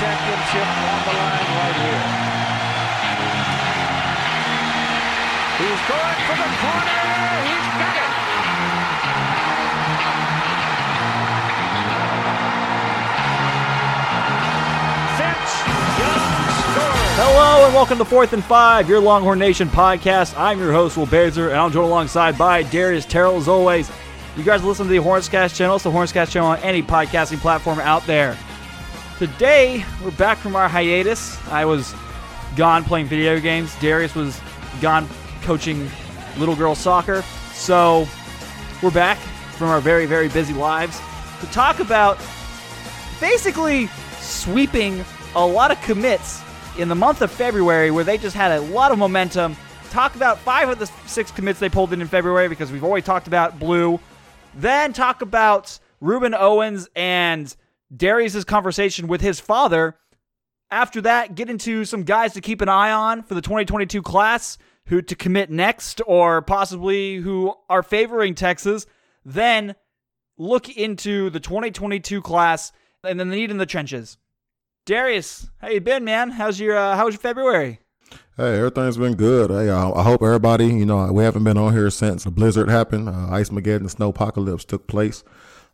championship on the line right here. He's going for the corner. He's got it. Hello and welcome to Fourth and Five, your Longhorn Nation podcast. I'm your host, Will Bearzer, and I'm joined alongside by Darius Terrell as always. You guys listen to the Hornscast channel. It's the Hornscast channel on any podcasting platform out there. Today, we're back from our hiatus. I was gone playing video games. Darius was gone coaching little girl soccer. So, we're back from our very, very busy lives to talk about basically sweeping a lot of commits in the month of February where they just had a lot of momentum. Talk about five of the six commits they pulled in in February because we've already talked about Blue. Then talk about Ruben Owens and Darius's conversation with his father. After that, get into some guys to keep an eye on for the 2022 class, who to commit next, or possibly who are favoring Texas. Then look into the 2022 class and then the need in the trenches. Darius, how you been, man? How's your uh, How's your February? Hey, everything's been good. Hey, I, I hope everybody, you know, we haven't been on here since the blizzard happened. Uh, Ice Mageddon, snow apocalypse took place.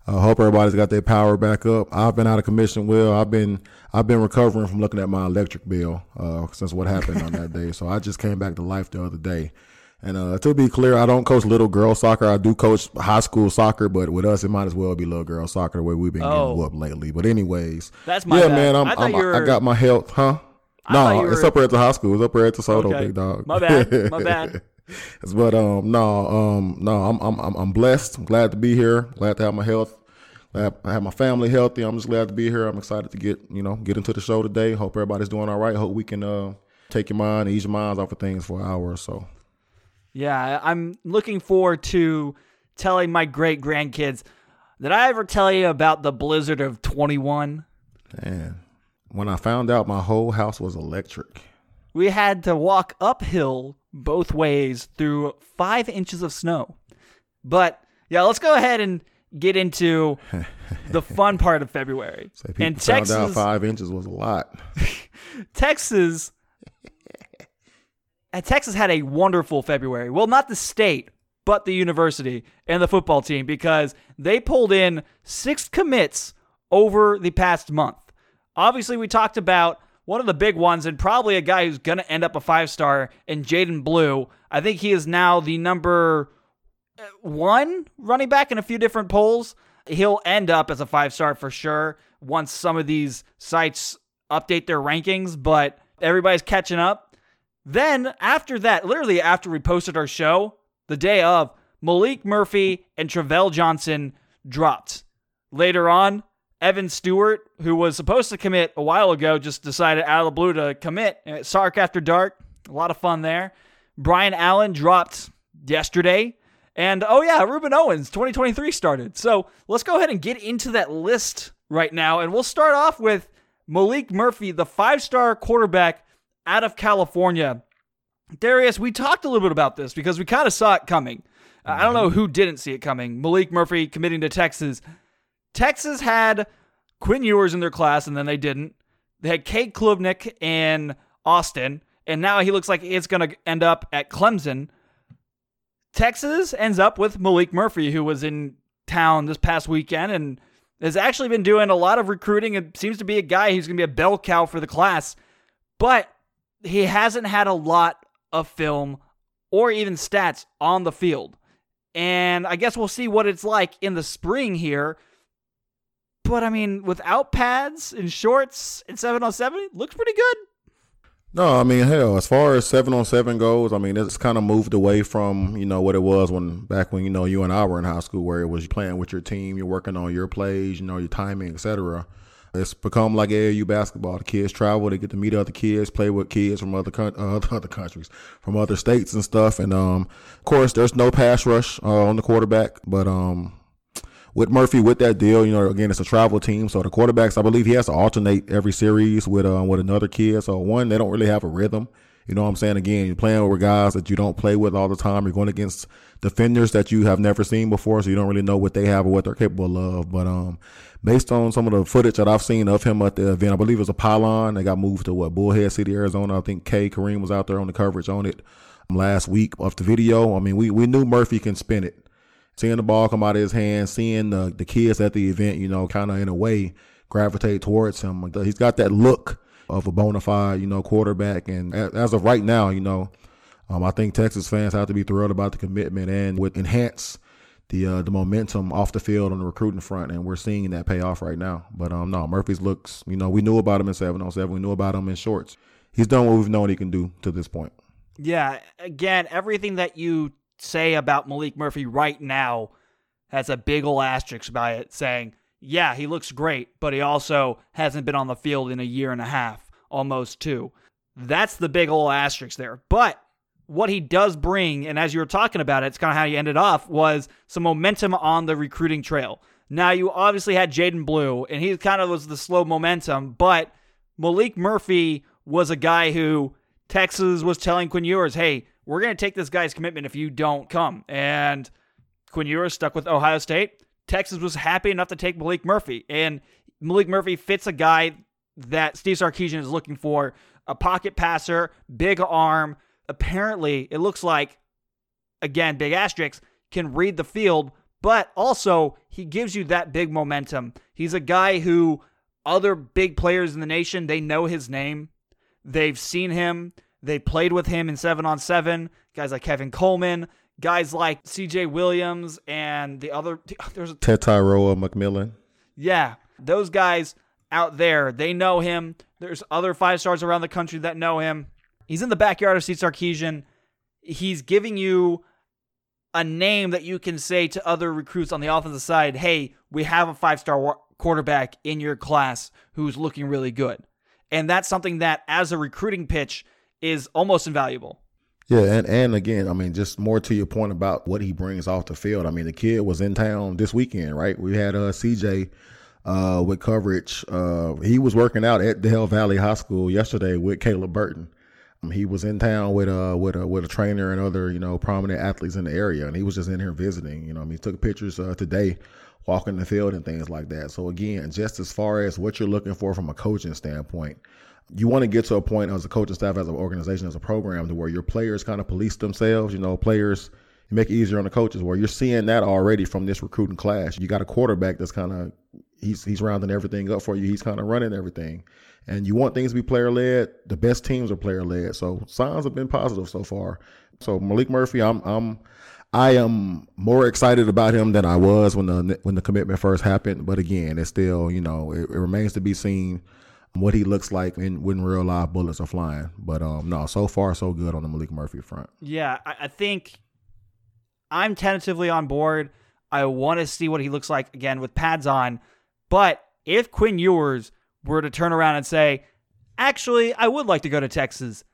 I hope everybody's got their power back up. I've been out of commission. Will I've been I've been recovering from looking at my electric bill uh, since what happened on that day. So I just came back to life the other day. And uh, to be clear, I don't coach little girl soccer. I do coach high school soccer, but with us, it might as well be little girl soccer the way we've been Oh. getting whooped lately. But anyways, That's my yeah, bad. man. I'm, I I'm, were- I got my health, huh? I No, you it's up at the high school. It's up at the Soto, Okay. big dog. My bad. My bad. but um, no, um, no, I'm I'm I'm I'm blessed. I'm glad to be here. Glad to have my health. I have my family healthy. I'm just glad to be here. I'm excited to get you know get into the show today. Hope everybody's doing all right. Hope we can uh take your mind, ease your minds off of things for an hour or so. Yeah, I'm looking forward to telling my great grandkids. Did I ever tell you about the blizzard of 21? And when I found out my whole house was electric, We had to walk uphill both ways through five inches of snow. But yeah, let's go ahead and get into the fun part of February. people and Texas, five inches was a lot. Texas, and Texas had a wonderful February. Well, not the state, but the university and the football team because they pulled in six commits over the past month. Obviously, we talked about one of the big ones and probably a guy who's going to end up a five star in Jaydon Blue. I think he is now the number uh, one running back in a few different polls. He'll end up as a five star for sure once some of these sites update their rankings, but everybody's catching up. Then after that, literally after we posted our show, the day of, Maalik Murphy and Travell Johnson dropped. Later on, Evan Stewart, who was supposed to commit a while ago, just decided out of the blue to commit. Sark after dark, a lot of fun there. Brian Allen dropped yesterday. And oh yeah, Ruben Owens 2023 started. So let's go ahead and get into that list right now. And we'll start off with Maalik Murphy, the five star quarterback out of California. Darius, we talked a little bit about this because we kind of saw it coming. Uh, I don't know who didn't see it coming. Maalik Murphy committing to Texas. Texas had Quinn Ewers in their class, and then they didn't. They had Cade Klubnik in Austin, and now he looks like it's going to end up at Clemson. Texas ends up with Maalik Murphy, who was in town this past weekend and has actually been doing a lot of recruiting and seems to be a guy who's going to be a bell cow for the class. But he hasn't had a lot of film or even stats on the field. And I guess we'll see what it's like in the spring here. But I mean, without pads and shorts and 7 on 7, looks pretty good. No, I mean, hell, as far as seven on seven goes, I mean, it's kind of moved away from, you know, what it was when back when, you know, you and I were in high school where it was playing with your team, you're working on your plays, you know, your timing, etc. It's become like AAU basketball. The kids travel, they get to meet other kids, play with kids from other uh, other countries, from other states and stuff. And um, of course, there's no pass rush uh, on the quarterback, but um, with Murphy with that deal, you know, again, it's a travel team, so the quarterbacks, I believe, he has to alternate every series with uh, with another kid. So one, they don't really have a rhythm You know what I'm saying? Again, you're playing with guys that you don't play with all the time. You're going against defenders that you have never seen before, so you don't really know what they have or what they're capable of. But um, based on some of the footage that I've seen of him at the event, I believe it was a pylon. They got moved to what Bullhead City, Arizona. I think K Kareem was out there on the coverage on it last week of the video. I mean, we we knew Murphy can spin it. Seeing the ball come out of his hand, seeing the the kids at the event, you know, kind of in a way gravitate towards him. He's got that look of a bona fide, you know, quarterback. And as of right now, you know, um, I think Texas fans have to be thrilled about the commitment and would enhance the uh, the momentum off the field on the recruiting front, and we're seeing that pay off right now. But um, no, Murphy's looks, you know, we knew about him in seven on seven, we knew about him in shorts. He's done what we've known he can do to this point. Yeah, again, everything that you say about Maalik Murphy right now has a big ol' asterisk by it, saying yeah, he looks great, but he also hasn't been on the field in a year and a half, almost two. That's the big old asterisk there. But what he does bring, and as you were talking about it, it's kind of how you ended off, was some momentum on the recruiting trail. Now, you obviously had Jaydon Blue, and he kind of was the slow momentum, but Maalik Murphy was a guy who Texas was telling Quinn Ewers, hey, we're going to take this guy's commitment if you don't come. And Quinn Ewers stuck with Ohio State. Texas was happy enough to take Maalik Murphy. And Maalik Murphy fits a guy that Steve Sarkisian is looking for a pocket passer, big arm. Apparently, it looks like, again, big asterisk, can read the field, but also he gives you that big momentum. He's a guy who other big players in the nation, they know his name. They've seen him. They played with him in seven on seven. Guys like Kevin Coleman, guys like C.J. Williams and the other. There's a, Tetairoa McMillan. Yeah, those guys out there, they know him. There's other five stars around the country that know him. He's in the backyard of Steve Sarkisian. He's giving you a name that you can say to other recruits on the offensive side, "Hey, we have a five-star quarterback in your class who's looking really good." And that's something that as a recruiting pitch is almost invaluable. Yeah, and, and again, I mean, just more to your point about what he brings off the field. I mean, the kid was in town this weekend, right? We had uh, CJ uh, with coverage. Uh, he was working out at Del Valle High School yesterday with Caleb Burton. Um, he was in town with a with a with a trainer and other you know prominent athletes in the area, and he was just in here visiting. You know, I mean, he took pictures uh, today, walking the field and things like that. So again, just as far as what you're looking for from a coaching standpoint, you want to get to a point as a coaching staff, as an organization, as a program, to where your players kind of police themselves. You know, players make it easier on the coaches. Where you're seeing that already from this recruiting class. You got a quarterback that's kind of he's he's rounding everything up for you. He's kind of running everything, and you want things to be player led. The best teams are player led. So signs have been positive so far. So Maalik Murphy, I'm I'm I am more excited about him than I was when the when the commitment first happened. But again, it's still you know it, it remains to be seen what he looks like in, when real live bullets are flying. But um, no, so far so good on the Maalik Murphy front. Yeah, I, I think I'm tentatively on board. I want to see what he looks like again with pads on. But if Quinn Ewers were to turn around and say, actually, I would like to go to Texas,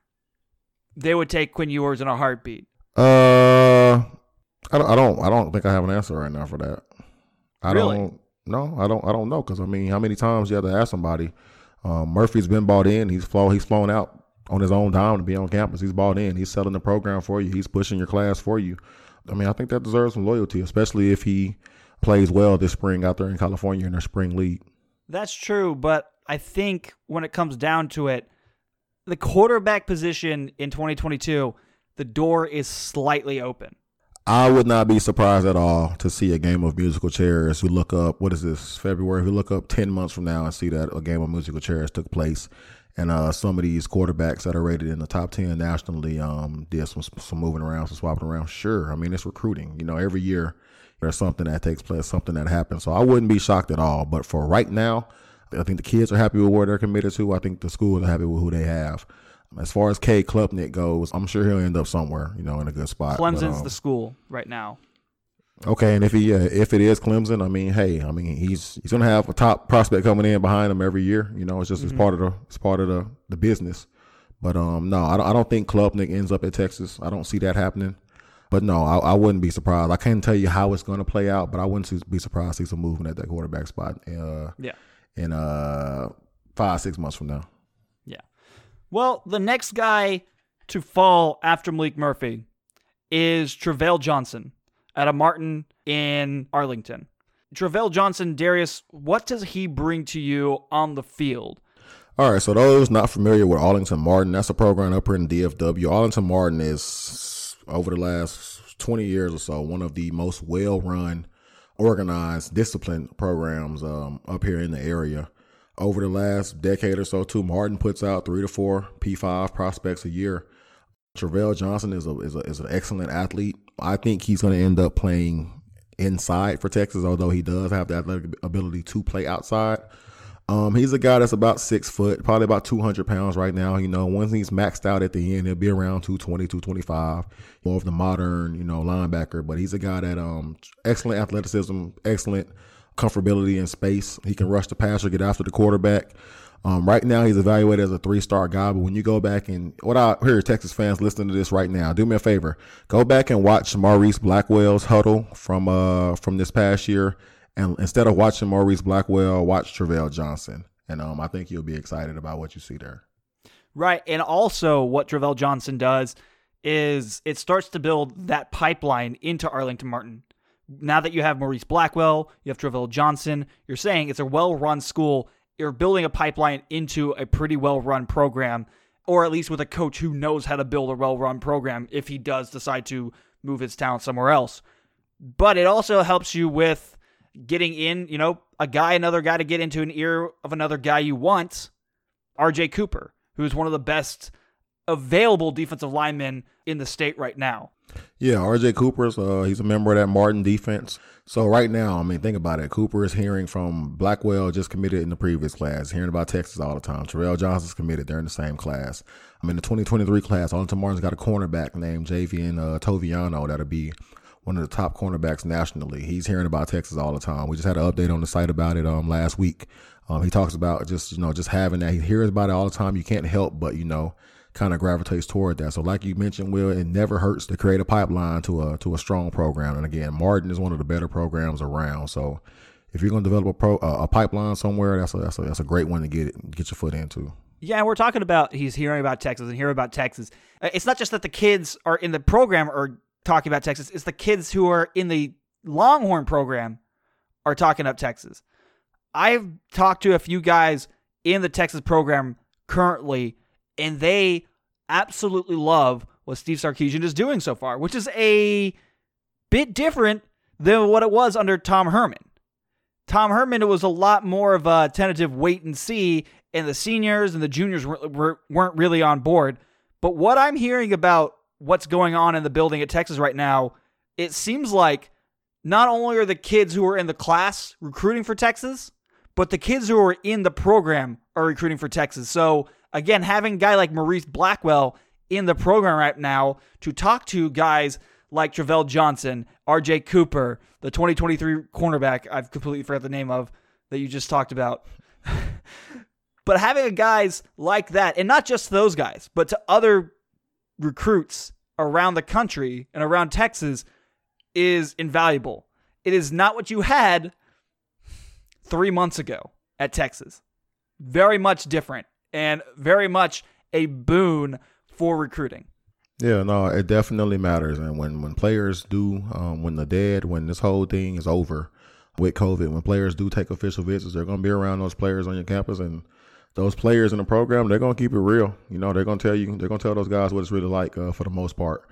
they would take Quinn Ewers in a heartbeat. Uh, I don't, I don't, I don't think I have an answer right now for that. I really? don't. No, I don't. I don't know because I mean, how many times you have to ask somebody? Um, Murphy's been bought in. He's flown. He's flown out on his own dime to be on campus. He's bought in. He's selling the program for you. He's pushing your class for you. I mean, I think that deserves some loyalty, especially if he plays well this spring out there in California in their spring league. That's true, but I think when it comes down to it, the quarterback position in 2022, the door is slightly open. I would not be surprised at all to see a game of musical chairs. We look up what is this February? If We look up ten months from now and see that a game of musical chairs took place, and uh, some of these quarterbacks that are rated in the top ten nationally um, did some some moving around, some swapping around. Sure, I mean it's recruiting. You know, every year there's something that takes place, something that happens. So I wouldn't be shocked at all. But for right now, I think the kids are happy with where they're committed to. I think the schools are happy with who they have. As far as K Klubnik goes, I'm sure he'll end up somewhere, you know, in a good spot. Clemson's but, um, the school right now. Okay, and if he uh, if it is Clemson, I mean, hey, I mean he's he's gonna have a top prospect coming in behind him every year. You know, it's just Mm-hmm. it's part of the it's part of the the business. But um, no, I don't, I don't think Klubnik ends up at Texas. I don't see that happening. But no, I, I wouldn't be surprised. I can't tell you how it's going to play out, but I wouldn't be surprised to see some movement at that quarterback spot. Uh, Yeah. In uh five six months from now. Yeah. Well, the next guy to fall after Maalik Murphy is Travell Johnson at a Martin in Arlington. Travell Johnson, Darius, what does he bring to you on the field? All right, so those not familiar with Arlington Martin, that's a program up here in DFW. Arlington Martin is over the last 20 years or so one of the most well-run, organized, disciplined programs um, up here in the area. Over the last decade or so, too, Martin puts out three to four P5 prospects a year. Travell Johnson is a, is, a, is an excellent athlete. I think he's going to end up playing inside for Texas, although he does have the athletic ability to play outside. Um, he's a guy that's about six foot, probably about 200 pounds right now. You know, once he's maxed out at the end, he'll be around 220, 225, more of the modern, you know, linebacker. But he's a guy that, um, excellent athleticism, excellent comfortability in space. He can rush the passer, get after the quarterback. Um, right now, he's evaluated as a three star guy, but when you go back and what I hear Texas fans listening to this right now, do me a favor, go back and watch Maurice Blackwell's huddle from uh from this past year, and instead of watching Maurice Blackwell, watch Travell Johnson, and um I think you'll be excited about what you see there. Right, and also what Travell Johnson does is it starts to build that pipeline into Arlington Martin. Now that you have Maurice Blackwell, you have Travell Johnson, you're saying it's a well run school you're building a pipeline into a pretty well run program, or at least with a coach who knows how to build a well run program if he does decide to move his talent somewhere else. But it also helps you with getting in, you know, a guy, another guy to get into an ear of another guy you want, RJ Cooper, who's one of the best available defensive linemen in the state right now. Yeah, RJ Cooper's uh, he's a member of that Martin defense. So right now, I mean, think about it. Cooper is hearing from Blackwell, just committed in the previous class, hearing about Texas all the time. Travell Johnson's committed; they're in the same class. I'm in the 2023 class. Arlington Martin's got a cornerback named Javien uh, Toviano that'll be one of the top cornerbacks nationally. He's hearing about Texas all the time. We just had an update on the site about it um last week. Um, he talks about just you know just having that. He hears about it all the time. You can't help but you know kind of gravitates toward that. So, like you mentioned, Will, it never hurts to create a pipeline to a to a strong program. And again, Martin is one of the better programs around. So, if you're going to develop a pro a pipeline somewhere, that's a, that's a that's a great one to get get your foot into. Yeah, we're talking about he's hearing about Texas and hearing about Texas. Uh, it's not just that the kids are in the program are talking about Texas. It's the kids who are in the Longhorn program are talking up Texas. I've talked to a few guys in the Texas program currently and they absolutely love what Steve Sarkisian is doing so far, which is a bit different than what it was under Tom Herman. Tom Herman, it was a lot more of a tentative wait and see, and the seniors and the juniors were, weren't really on board. But what I'm hearing about what's going on in the building at Texas right now, it seems like not only are the kids who are in the class recruiting for Texas, but the kids who are in the program are recruiting for Texas. So again, having a guy like Maurice Blackwell in the program right now to talk to guys like Travell Johnson, RJ Cooper, the 2023 cornerback I've completely forgot the name of that you just talked about. but having guys like that, and not just those guys, but to other recruits around the country and around Texas is invaluable. It is not what you had three months ago at Texas. Very much different and very much a boon for recruiting. Yeah, no, it definitely matters. And when when players do, um, when the dead, when this whole thing is over with COVID, when players do take official visits, they're going to be around those players on your campus, and those players in the program, they're to keep it real. You know, they're to tell you, they're to tell those guys what it's really like uh, for the most part.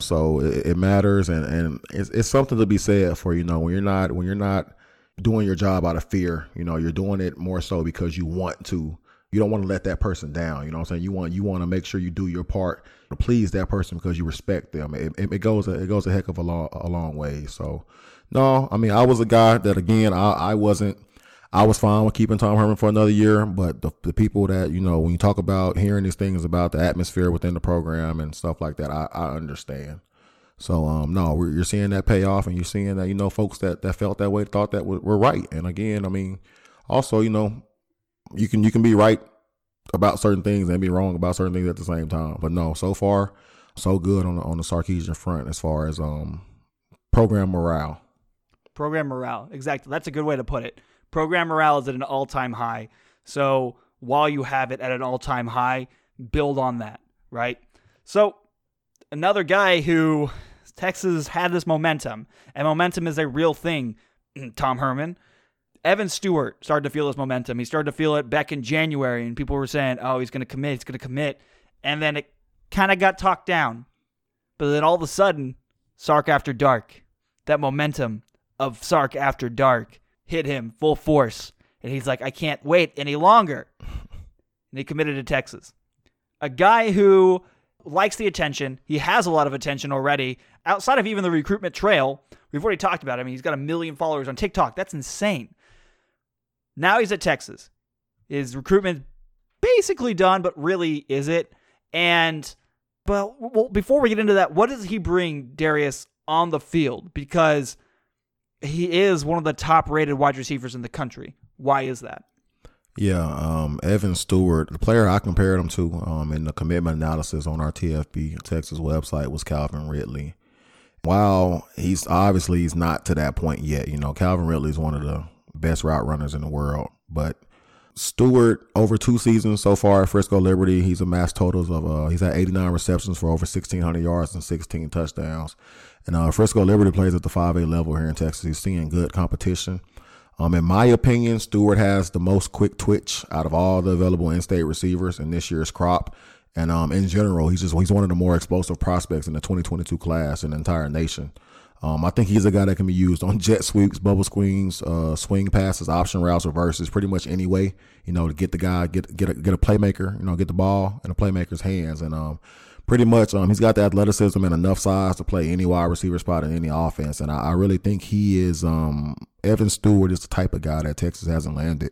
So it, it matters, and and it's, it's something to be said for you know when you're not when you're not doing your job out of fear. You know, you're doing it more so because you want to you don't want to let that person down. You know what I'm saying? You want you want to make sure you do your part to please that person because you respect them. It, it, it goes it goes a heck of a long a long way. So no, I mean I was a guy that again I I wasn't I was fine with keeping Tom Herman for another year, but the, the people that you know when you talk about hearing these things about the atmosphere within the program and stuff like that, I, I understand. So um no, you're seeing that pay off, and you're seeing that you know folks that that felt that way thought that were, were right. And again, I mean, also you know you can you can be right about certain things and be wrong about certain things at the same time. But no, so far, so good on the on the Sarkisian front as far as um program morale. Program morale, exactly. That's a good way to put it. Program morale is at an all time high. So while you have it at an all time high, build on that, right? So, another guy who Texas had this momentum, and momentum is a real thing. Tom Herman. Evan Stewart started to feel this momentum. He started to feel it back in January, and people were saying, oh, he's going to commit, he's going to commit. And then it kind of got talked down. But then all of a sudden, Sark After Dark, that momentum of Sark After Dark hit him full force. And he's like, I can't wait any longer. And he committed to Texas. A guy who likes the attention. He has a lot of attention already. Outside of even the recruitment trail, we've already talked about him. He's got a million followers on TikTok. That's insane. Now he's at Texas. His recruitment basically done, but really is it? And but well, before we get into that, what does he bring Darius on the field? Because he is one of the top rated wide receivers in the country. Why is that? Yeah, um, Evan Stewart, the player I compared him to um, in the commitment analysis on our TFB Texas website was Calvin Ridley. While he's obviously he's not to that point yet, you know, Calvin Ridley is one of the best route runners in the world, but Stewart over two seasons so far at Frisco Liberty, he's amassed totals of uh, he's had 89 receptions for over 1600 yards and 16 touchdowns. And uh, Frisco Liberty plays at the 5A level here in Texas. He's seeing good competition. Um, in my opinion, Stewart has the most quick twitch out of all the available in-state receivers in this year's crop. And um, in general, he's just he's one of the more explosive prospects in the 2022 class in the entire nation. Um, I think he's a guy that can be used on jet sweeps, bubble screens, uh, swing passes, option routes, reverses, pretty much any way, you know, to get the guy, get get a, get a playmaker, you know, get the ball in a playmaker's hands. And um, pretty much um, he's got the athleticism and enough size to play any wide receiver spot in any offense. And I, I really think he is um, Evan Stewart is the type of guy that Texas hasn't landed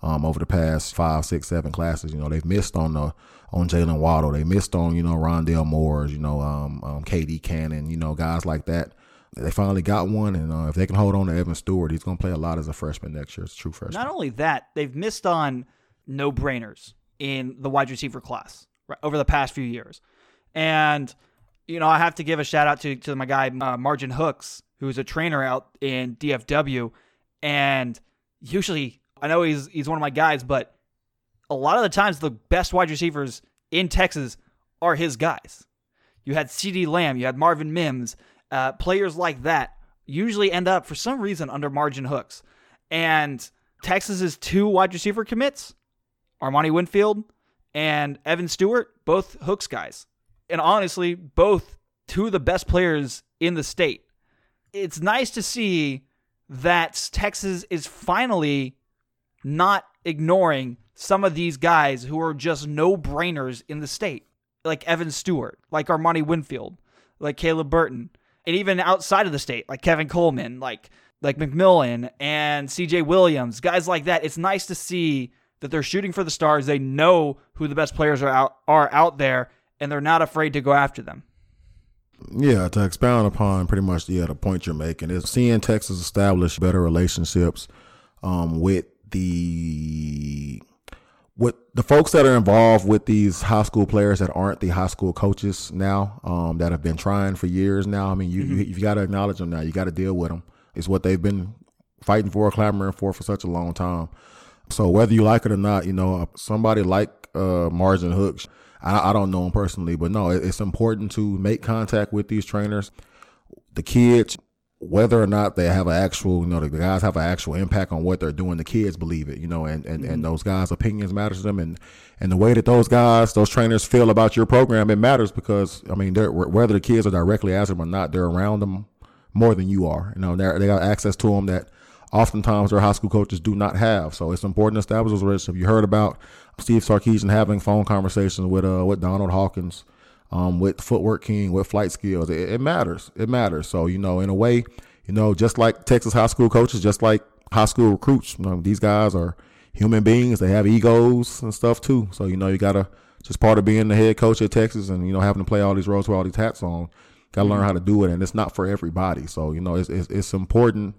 um, over the past five, six, seven classes. You know, they've missed on the on Jaylen Waddle. They missed on, you know, Rondale Moores, you know, um, um, KD Cannon, you know, guys like that they finally got one, and uh, if they can hold on to Evan Stewart, he's going to play a lot as a freshman next year. It's true freshman. Not only that, they've missed on no brainers in the wide receiver class right, over the past few years, and you know I have to give a shout out to to my guy uh, Marguin Hooks, who's a trainer out in DFW, and usually I know he's he's one of my guys, but a lot of the times the best wide receivers in Texas are his guys. You had CeeDee Lamb, you had Marvin Mims, uh, players like that usually end up for some reason under Marguin Hooks. And Texas's two wide receiver commits, Armani Winfield and Evan Stewart, both hooks guys. And honestly, both two of the best players in the state. It's nice to see that Texas is finally not ignoring some of these guys who are just no brainers in the state, like Evan Stewart, like Armani Winfield, like Caleb Burton and even outside of the state, like Kevin Coleman, like like McMillan and CJ Williams, guys like that. It's nice to see that they're shooting for the stars. They know who the best players are out are out there, and they're not afraid to go after them. Yeah, to expound upon pretty much yeah the point you're making is seeing Texas establish better relationships um, with the with the folks that are involved with these high school players that aren't the high school coaches now, um, that have been trying for years now. I mean, you mm-hmm. you, you got to acknowledge them now. You got to deal with them. It's what they've been fighting for, clamoring for for such a long time. So whether you like it or not, you know, somebody like uh, Marguin Hooks, I, I don't know him personally, but no, it's important to make contact with these trainers. The kids, whether or not they have an actual, you know, the guys have an actual impact on what they're doing, the kids believe it, you know, and, and, mm-hmm. and those guys' opinions matter to them. And, and the way that those guys, those trainers feel about your program, it matters because, I mean, they're, whether the kids are directly asking them or not, they're around them more than you are. You know, they they got access to them that oftentimes their high school coaches do not have. So it's important to establish those relationships. You heard about Steve Sarkisian having phone conversations with, uh, with Donald Hawkins um, with footwork king, with flight skills. It, it, matters. It matters. So, you know, in a way, you know, just like Texas high school coaches, just like high school recruits, you know, these guys are human beings. They have egos and stuff too. So, you know, you got to, just part of being the head coach at Texas and, you know, having to play all these roles with all these hats on, got to learn mm-hmm. how to do it. And it's not for everybody. So, you know, it's, it's, it's important.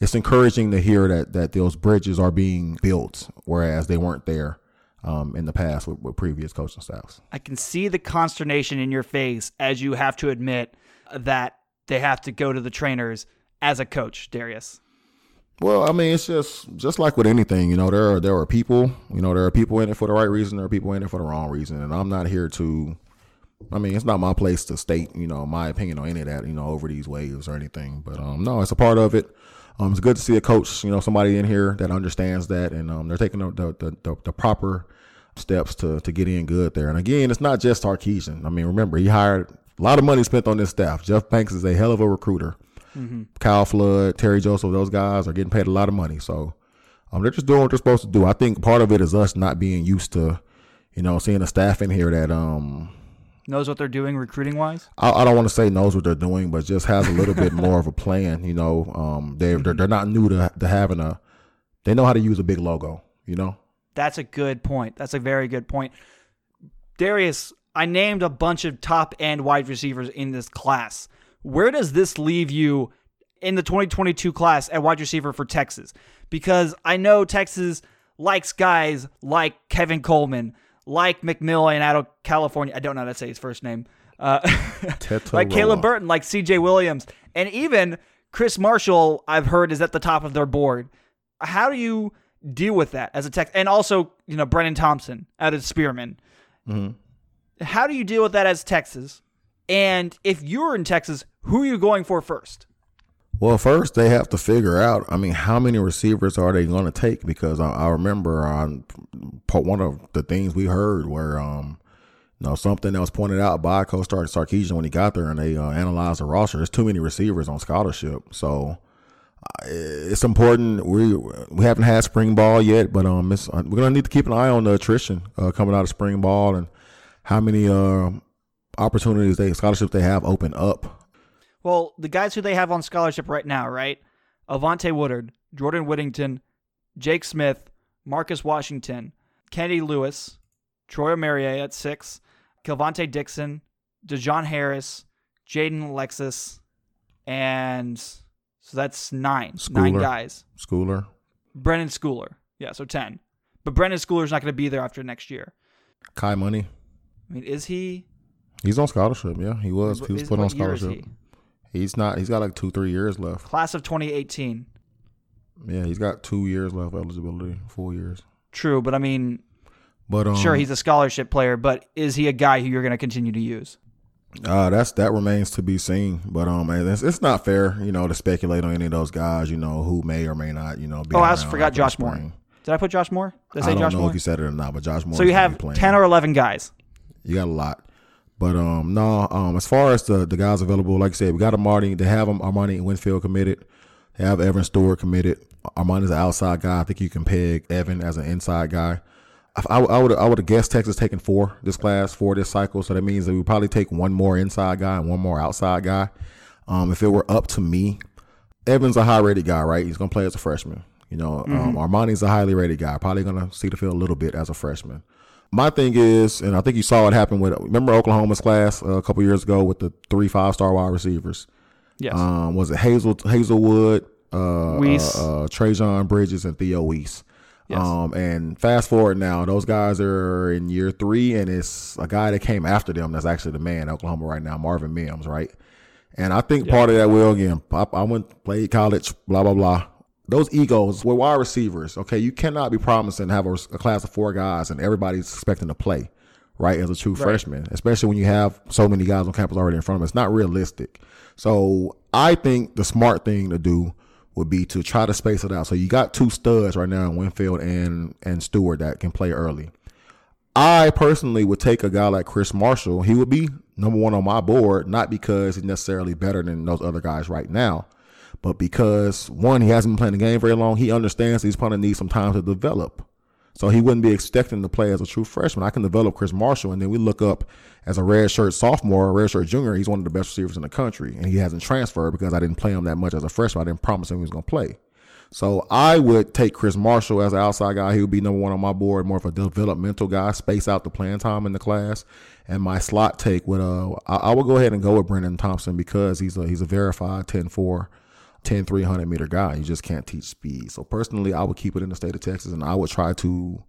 It's encouraging to hear that, that those bridges are being built, whereas they weren't there um, in the past with, with previous coaching staffs. I can see the consternation in your face as you have to admit that they have to go to the trainers as a coach, Darius. Well, I mean, it's just just like with anything, you know. There are there are people, you know, there are people in it for the right reason. There are people in it for the wrong reason, and I'm not here to I mean, it's not my place to state, you know, my opinion on any of that, you know, over these waves or anything. But um, no, it's a part of it. Um, it's good to see a coach, you know, somebody in here that understands that, and um, they're taking the the, the, the proper steps to to get in good there. And again, it's not just Sarkisian. I mean, remember he hired a lot of money spent on this staff. Jeff Banks is a hell of a recruiter. Mm-hmm. Kyle Flood, Terry Joseph, those guys are getting paid a lot of money. So um, they're just doing what they're supposed to do. I think part of it is us not being used to, you know, seeing a staff in here that um knows what they're doing recruiting wise. I, I don't want to say knows what they're doing, but just has a little bit more of a plan. You know, um, they they're, they're not new to, to having a. They know how to use a big logo. You know. That's a good point. That's a very good point. Darius, I named a bunch of top end wide receivers in this class. Where does this leave you in the 2022 class at wide receiver for Texas? Because I know Texas likes guys like Kevin Coleman, like McMillan out of California. I don't know how to say his first name. Uh, like Caleb Burton, like CJ Williams, and even Chris Marshall, I've heard is at the top of their board. How do you deal with that as a tech? And also, you know, Brenen Thompson out of Spearman. Mm-hmm. How do you deal with that as Texas? And if you're in Texas, who are you going for first? Well, first they have to figure out. I mean, how many receivers are they going to take? Because I, I remember on one of the things we heard where, um, you know, something that was pointed out by Coach Sarkisian when he got there, and they uh, analyzed the roster. There's too many receivers on scholarship, so uh, it's important. We we haven't had spring ball yet, but um, uh, we're gonna need to keep an eye on the attrition uh, coming out of spring ball and how many uh, opportunities they scholarships they have open up well, the guys who they have on scholarship right now, right? Avante Woodard, Jordan Whittington, Jake Smith, Marcus Washington, Kennedy Lewis, Troy Omeire at six, Kelvontay Dixon, Dejon Harris, Jaden Alexis, and so that's nine. Schooler. Nine guys. Schooler. Brennan Schooler. Yeah, so ten. But Brennan Schooler's not going to be there after next year. Kai Money. I mean, is he? He's on scholarship. Yeah, he was. He was put on scholarship. He's not. He's got like two, three years left. Class of 2018. Yeah, he's got two years left eligibility, four years. True, but I mean, but um, sure, he's a scholarship player, but is he a guy who you're going to continue to use? Uh, that's that remains to be seen. But um, it's, it's not fair, you know, to speculate on any of those guys, you know, who may or may not, you know. Be oh, I forgot Josh Moore. Did I put Josh Moore? Did I say I don't Josh know Moore? if you said it or not, but Josh Moore. So you have ten or eleven guys. You got a lot. But um, no, um, as far as the the guys available, like I said, we got Armani. They have Armani and Winfield committed. They have Evan Stewart committed. Armani's an outside guy. I think you can peg Evan as an inside guy. I, I would I would have guessed Texas taking four this class for this cycle, so that means that we probably take one more inside guy and one more outside guy. Um, if it were up to me, Evan's a high rated guy, right? He's gonna play as a freshman. You know, mm-hmm. um, Armani's a highly rated guy, probably gonna see the field a little bit as a freshman. My thing is, and I think you saw it happen with remember Oklahoma's class uh, a couple years ago with the three five star wide receivers. Yes. Um, was it Hazel Haselwood, uh, Weiss. uh, uh Trejan Bridges, and Theo Wease? Yes. Um, and fast forward now, those guys are in year three, and it's a guy that came after them that's actually the man Oklahoma right now, Marvin Mims, right? And I think yeah. part of that will again, I, I went played college, blah blah blah those egos were wide receivers. Okay, you cannot be promising to have a, a, class of four guys and everybody's expecting to play, right? As a true right. freshman, especially when you have so many guys on campus already in front of them. It's not realistic. So I think the smart thing to do would be to try to space it out. So you got two studs right now in Winfield and and Stewart that can play early. I personally would take a guy like Chris Marshall. He would be number one on my board, not because he's necessarily better than those other guys right now but because one, he hasn't been playing the game very long, he understands he's probably needs some time to develop. So he wouldn't be expecting to play as a true freshman. I can develop Chris Marshall, and then we look up as a red shirt sophomore, a red shirt junior. He's one of the best receivers in the country, and he hasn't transferred because I didn't play him that much as a freshman. I didn't promise him he was going to play. So I would take Chris Marshall as an outside guy. He would be number one on my board, more of a developmental guy, space out the playing time in the class. And my slot take would uh I, I would go ahead and go with Brendan Thompson because he's a he's a verified 10-4 10, 300 meter guy. You just can't teach speed. So personally, I would keep it in the state of Texas and I would try to,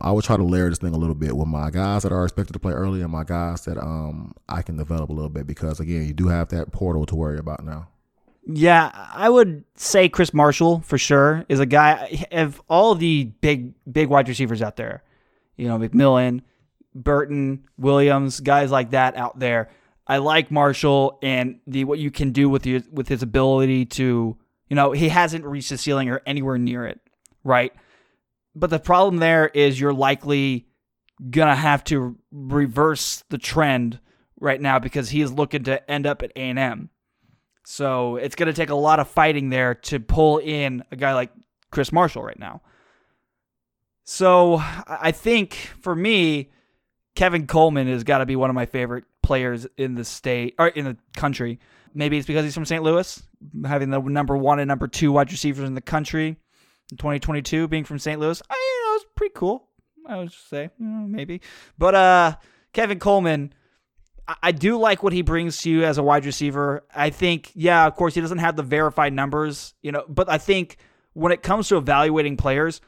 I would try to layer this thing a little bit with my guys that are expected to play early and my guys that um I can develop a little bit because again, you do have that portal to worry about now. Yeah, I would say Chris Marshall for sure is a guy of all the big big wide receivers out there. You know, McMillan, Burton, Williams, guys like that out there. I like Marshall and the what you can do with your, with his ability to, you know, he hasn't reached the ceiling or anywhere near it, right? But the problem there is you're likely gonna have to reverse the trend right now because he is looking to end up at A and M. So it's gonna take a lot of fighting there to pull in a guy like Chris Marshall right now. So I think for me, Kevin Coleman has got to be one of my favorite players in the state or in the country. Maybe it's because he's from St. Louis, having the number one and number two wide receivers in the country in 2022, being from St. Louis. I you know it's pretty cool. I would say maybe, but uh, Kevin Coleman. I do like what he brings to you as a wide receiver. I think, yeah, of course, he doesn't have the verified numbers, you know, but I think when it comes to evaluating players,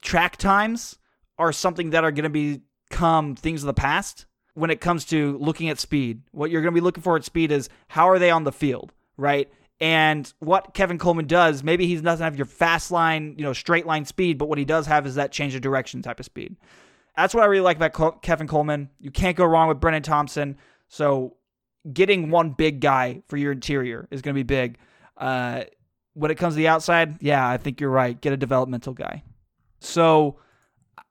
track times are something that are going to become things of the past when it comes to looking at speed. What you're going to be looking for at speed is how are they on the field, right? And what Kevin Coleman does, maybe he doesn't have your fast line, you know, straight line speed, but what he does have is that change of direction type of speed. That's what I really like about Kevin Coleman. You can't go wrong with Brenen Thompson. So getting one big guy for your interior is going to be big. Uh, when it comes to the outside, yeah, I think you're right. Get a developmental guy. So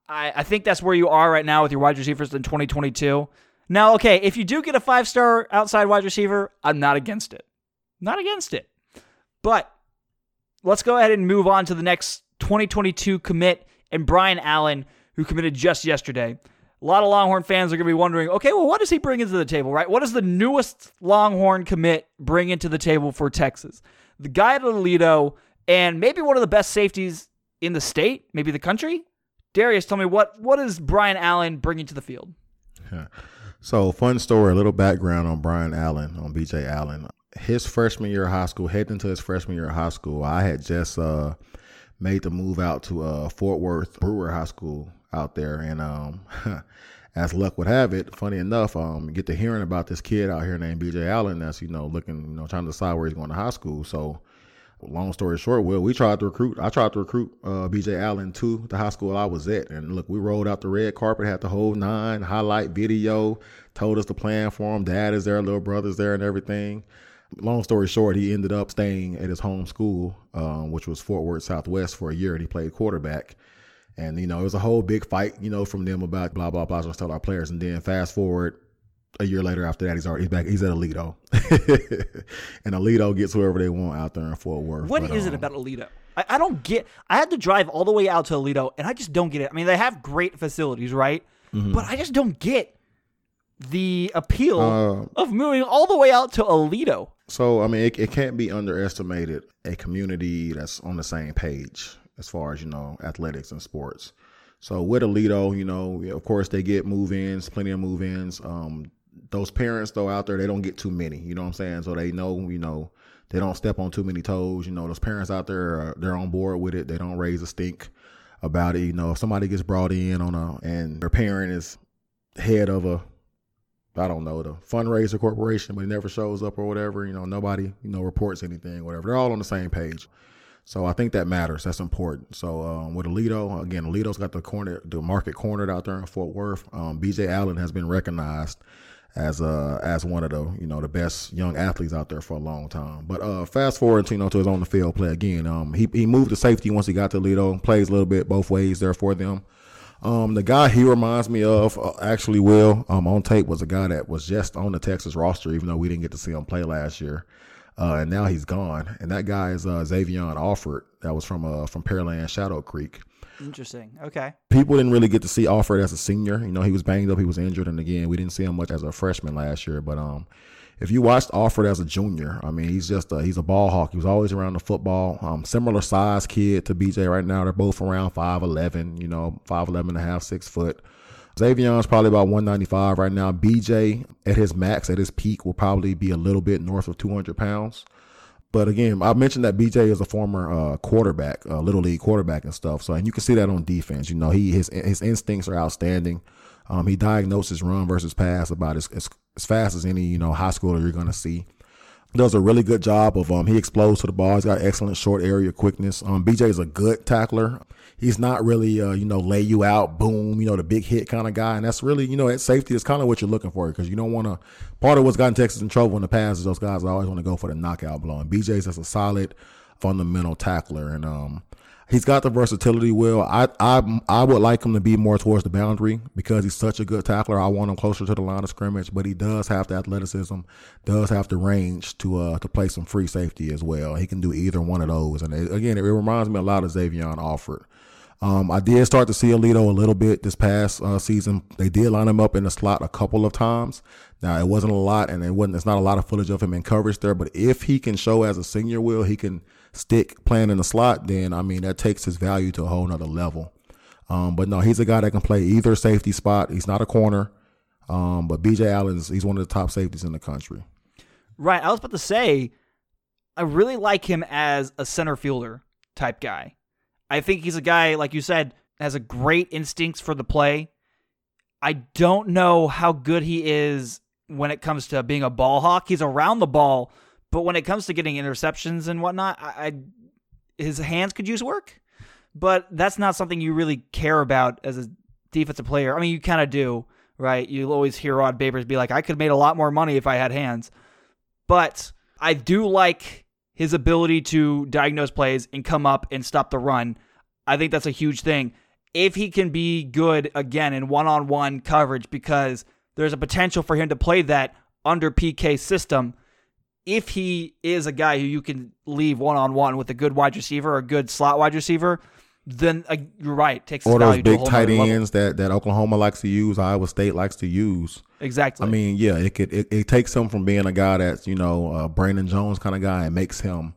I, I think that's where you are right now with your wide receivers in 2022. Now, okay, if you do get a five star outside wide receiver, I'm not against it. Not against it. But let's go ahead and move on to the next 2022 commit and Brian Allen, who committed just yesterday. A lot of Longhorn fans are going to be wondering, okay, well, what does he bring into the table, right? What does the newest Longhorn commit bring into the table for Texas? The guy at Aledo and maybe one of the best safeties in the state, maybe the country. Darius, tell me what what is Brian Allen bringing to the field? So, fun story, a little background on Brian Allen, on BJ Allen. His freshman year of high school, heading into his freshman year of high school, I had just uh, made the move out to uh, Fort Worth Brewer High School out there, and um, as luck would have it, funny enough, um, get to hearing about this kid out here named BJ Allen that's you know looking, you know, trying to decide where he's going to high school. So long story short, Will, we tried to recruit. I tried to recruit uh, BJ Allen to the high school I was at, and look, we rolled out the red carpet, had the whole nine, highlight video, told us the plan for him. Dad is there, little brother's there, and everything. Long story short, he ended up staying at his home school, um, which was Fort Worth Southwest, for a year, and he played quarterback. And you know, it was a whole big fight, you know, from them about blah blah blah, just tell our players. And then fast forward a year later after that, he's already he's back. He's at Aledo, and Aledo gets whoever they want out there in Fort Worth. What but, is um, it about Aledo? I, I, don't get. I had to drive all the way out to Aledo, and I just don't get it. I mean, they have great facilities, right? Mm-hmm. But I just don't get the appeal uh, of moving all the way out to Aledo. So I mean, it, it can't be underestimated. A community that's on the same page as far as you know, athletics and sports. So with Aledo, you know, of course they get move-ins, plenty of move-ins. Um, those parents though out there they don't get too many you know what i'm saying so they know you know they don't step on too many toes you know those parents out there are, they're on board with it they don't raise a stink about it you know if somebody gets brought in on a and their parent is head of a I don't know the fundraiser corporation, but he never shows up or whatever. You know, nobody you know reports anything, whatever. They're all on the same page. So I think that matters. That's important. So um, with Aledo, again, Aledo's got the corner, the market cornered out there in Fort Worth. Um, BJ Allen has been recognized as uh as one of the you know the best young athletes out there for a long time. But uh fast forward to you know to his on the field play again. Um he he moved to safety once he got to Lido, plays a little bit both ways there for them. Um the guy he reminds me of uh, actually will um on tape was a guy that was just on the Texas roster even though we didn't get to see him play last year. Uh, and now he's gone. And that guy is uh, Xavier Alford. That was from uh, from Pearland Shadow Creek. Interesting. Okay. People didn't really get to see Alford as a senior. You know, he was banged up, he was injured, and again, we didn't see him much as a freshman last year. But um, if you watched Alford as a junior, I mean, he's just a, he's a ball hawk. He was always around the football. Um, similar size kid to BJ right now. They're both around 5'11", you know, 5'11 and a half, six foot. Xavier's probably about 195 right now. BJ at his max, at his peak, will probably be a little bit north of 200 pounds. But again, I mentioned that BJ is a former uh, quarterback, uh, little league quarterback and stuff. So, and you can see that on defense. You know, he his his instincts are outstanding. Um, he diagnoses run versus pass about as, as, as fast as any you know high schooler you're to see. does a really good job of um he explodes to the ball. He's got excellent short area quickness. Um BJ is a good tackler. He's not really uh, you know lay you out, boom, you know the big hit kind of guy, and that's really you know at safety is kind of what you're looking for because you don't want to. Part of what's gotten Texas in trouble in the past is those guys always want to go for the knockout blow, and BJ's just a solid fundamental tackler, and um he's got the versatility. Will I I I would like him to be more towards the boundary because he's such a good tackler. I want him closer to the line of scrimmage, but he does have the athleticism, does have the range to uh to play some free safety as well. He can do either one of those, and it, again, it reminds me a lot of Xavier Alford. Um, I did start to see Alito a little bit this past uh, season. They did line him up in the slot a couple of times. Now it wasn't a lot, and it wasn't. It's not a lot of footage of him in coverage there. But if he can show as a senior, will he can stick playing in the slot? Then I mean that takes his value to a whole nother level. Um, but no, he's a guy that can play either safety spot. He's not a corner. Um, but BJ Allen's he's one of the top safeties in the country. Right. I was about to say, I really like him as a center fielder type guy. I think he's a guy, like you said, has a great instincts for the play. I don't know how good he is when it comes to being a ball hawk. He's around the ball, but when it comes to getting interceptions and whatnot, I, I his hands could use work. But that's not something you really care about as a defensive player. I mean, you kind of do, right? You'll always hear Rod Babers be like, "I could have made a lot more money if I had hands," but I do like his ability to diagnose plays and come up and stop the run. I think that's a huge thing. If he can be good again in one on one coverage, because there's a potential for him to play that under PK system. If he is a guy who you can leave one on one with a good wide receiver or a good slot wide receiver, then uh, you're right. Takes or those big tight ends that, that Oklahoma likes to use, Iowa State likes to use. Exactly. I mean, yeah, it could it, it takes him from being a guy that's you know a Brandon Jones kind of guy and makes him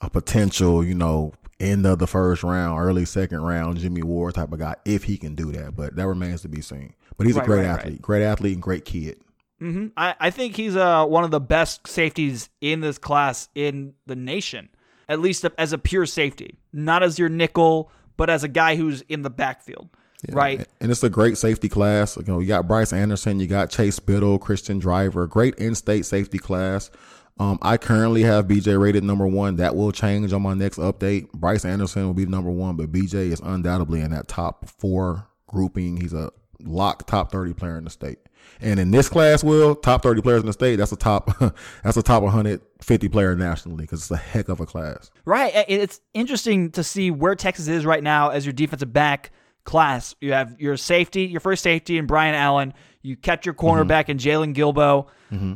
a potential you know end of the first round, early second round Jimmy Ward type of guy if he can do that. But that remains to be seen. But he's right, a great right, athlete, right. great athlete, and great kid. Mm-hmm. I, I think he's uh, one of the best safeties in this class in the nation at least as a pure safety, not as your nickel, but as a guy who's in the backfield. Yeah. Right. And it's a great safety class. You know, you got Bryce Anderson, you got Chase Biddle, Christian Driver, great in-state safety class. Um, I currently have BJ rated number one. That will change on my next update. Bryce Anderson will be number one, but BJ is undoubtedly in that top four grouping. He's a lock top 30 player in the state. And in this class, will top 30 players in the state, that's a top that's a top 150 player nationally because it's a heck of a class. Right. It's interesting to see where Texas is right now as your defensive back class. You have your safety, your first safety, and Brian Allen. You kept your cornerback mm-hmm. in Jalen Guilbeau. Mm-hmm.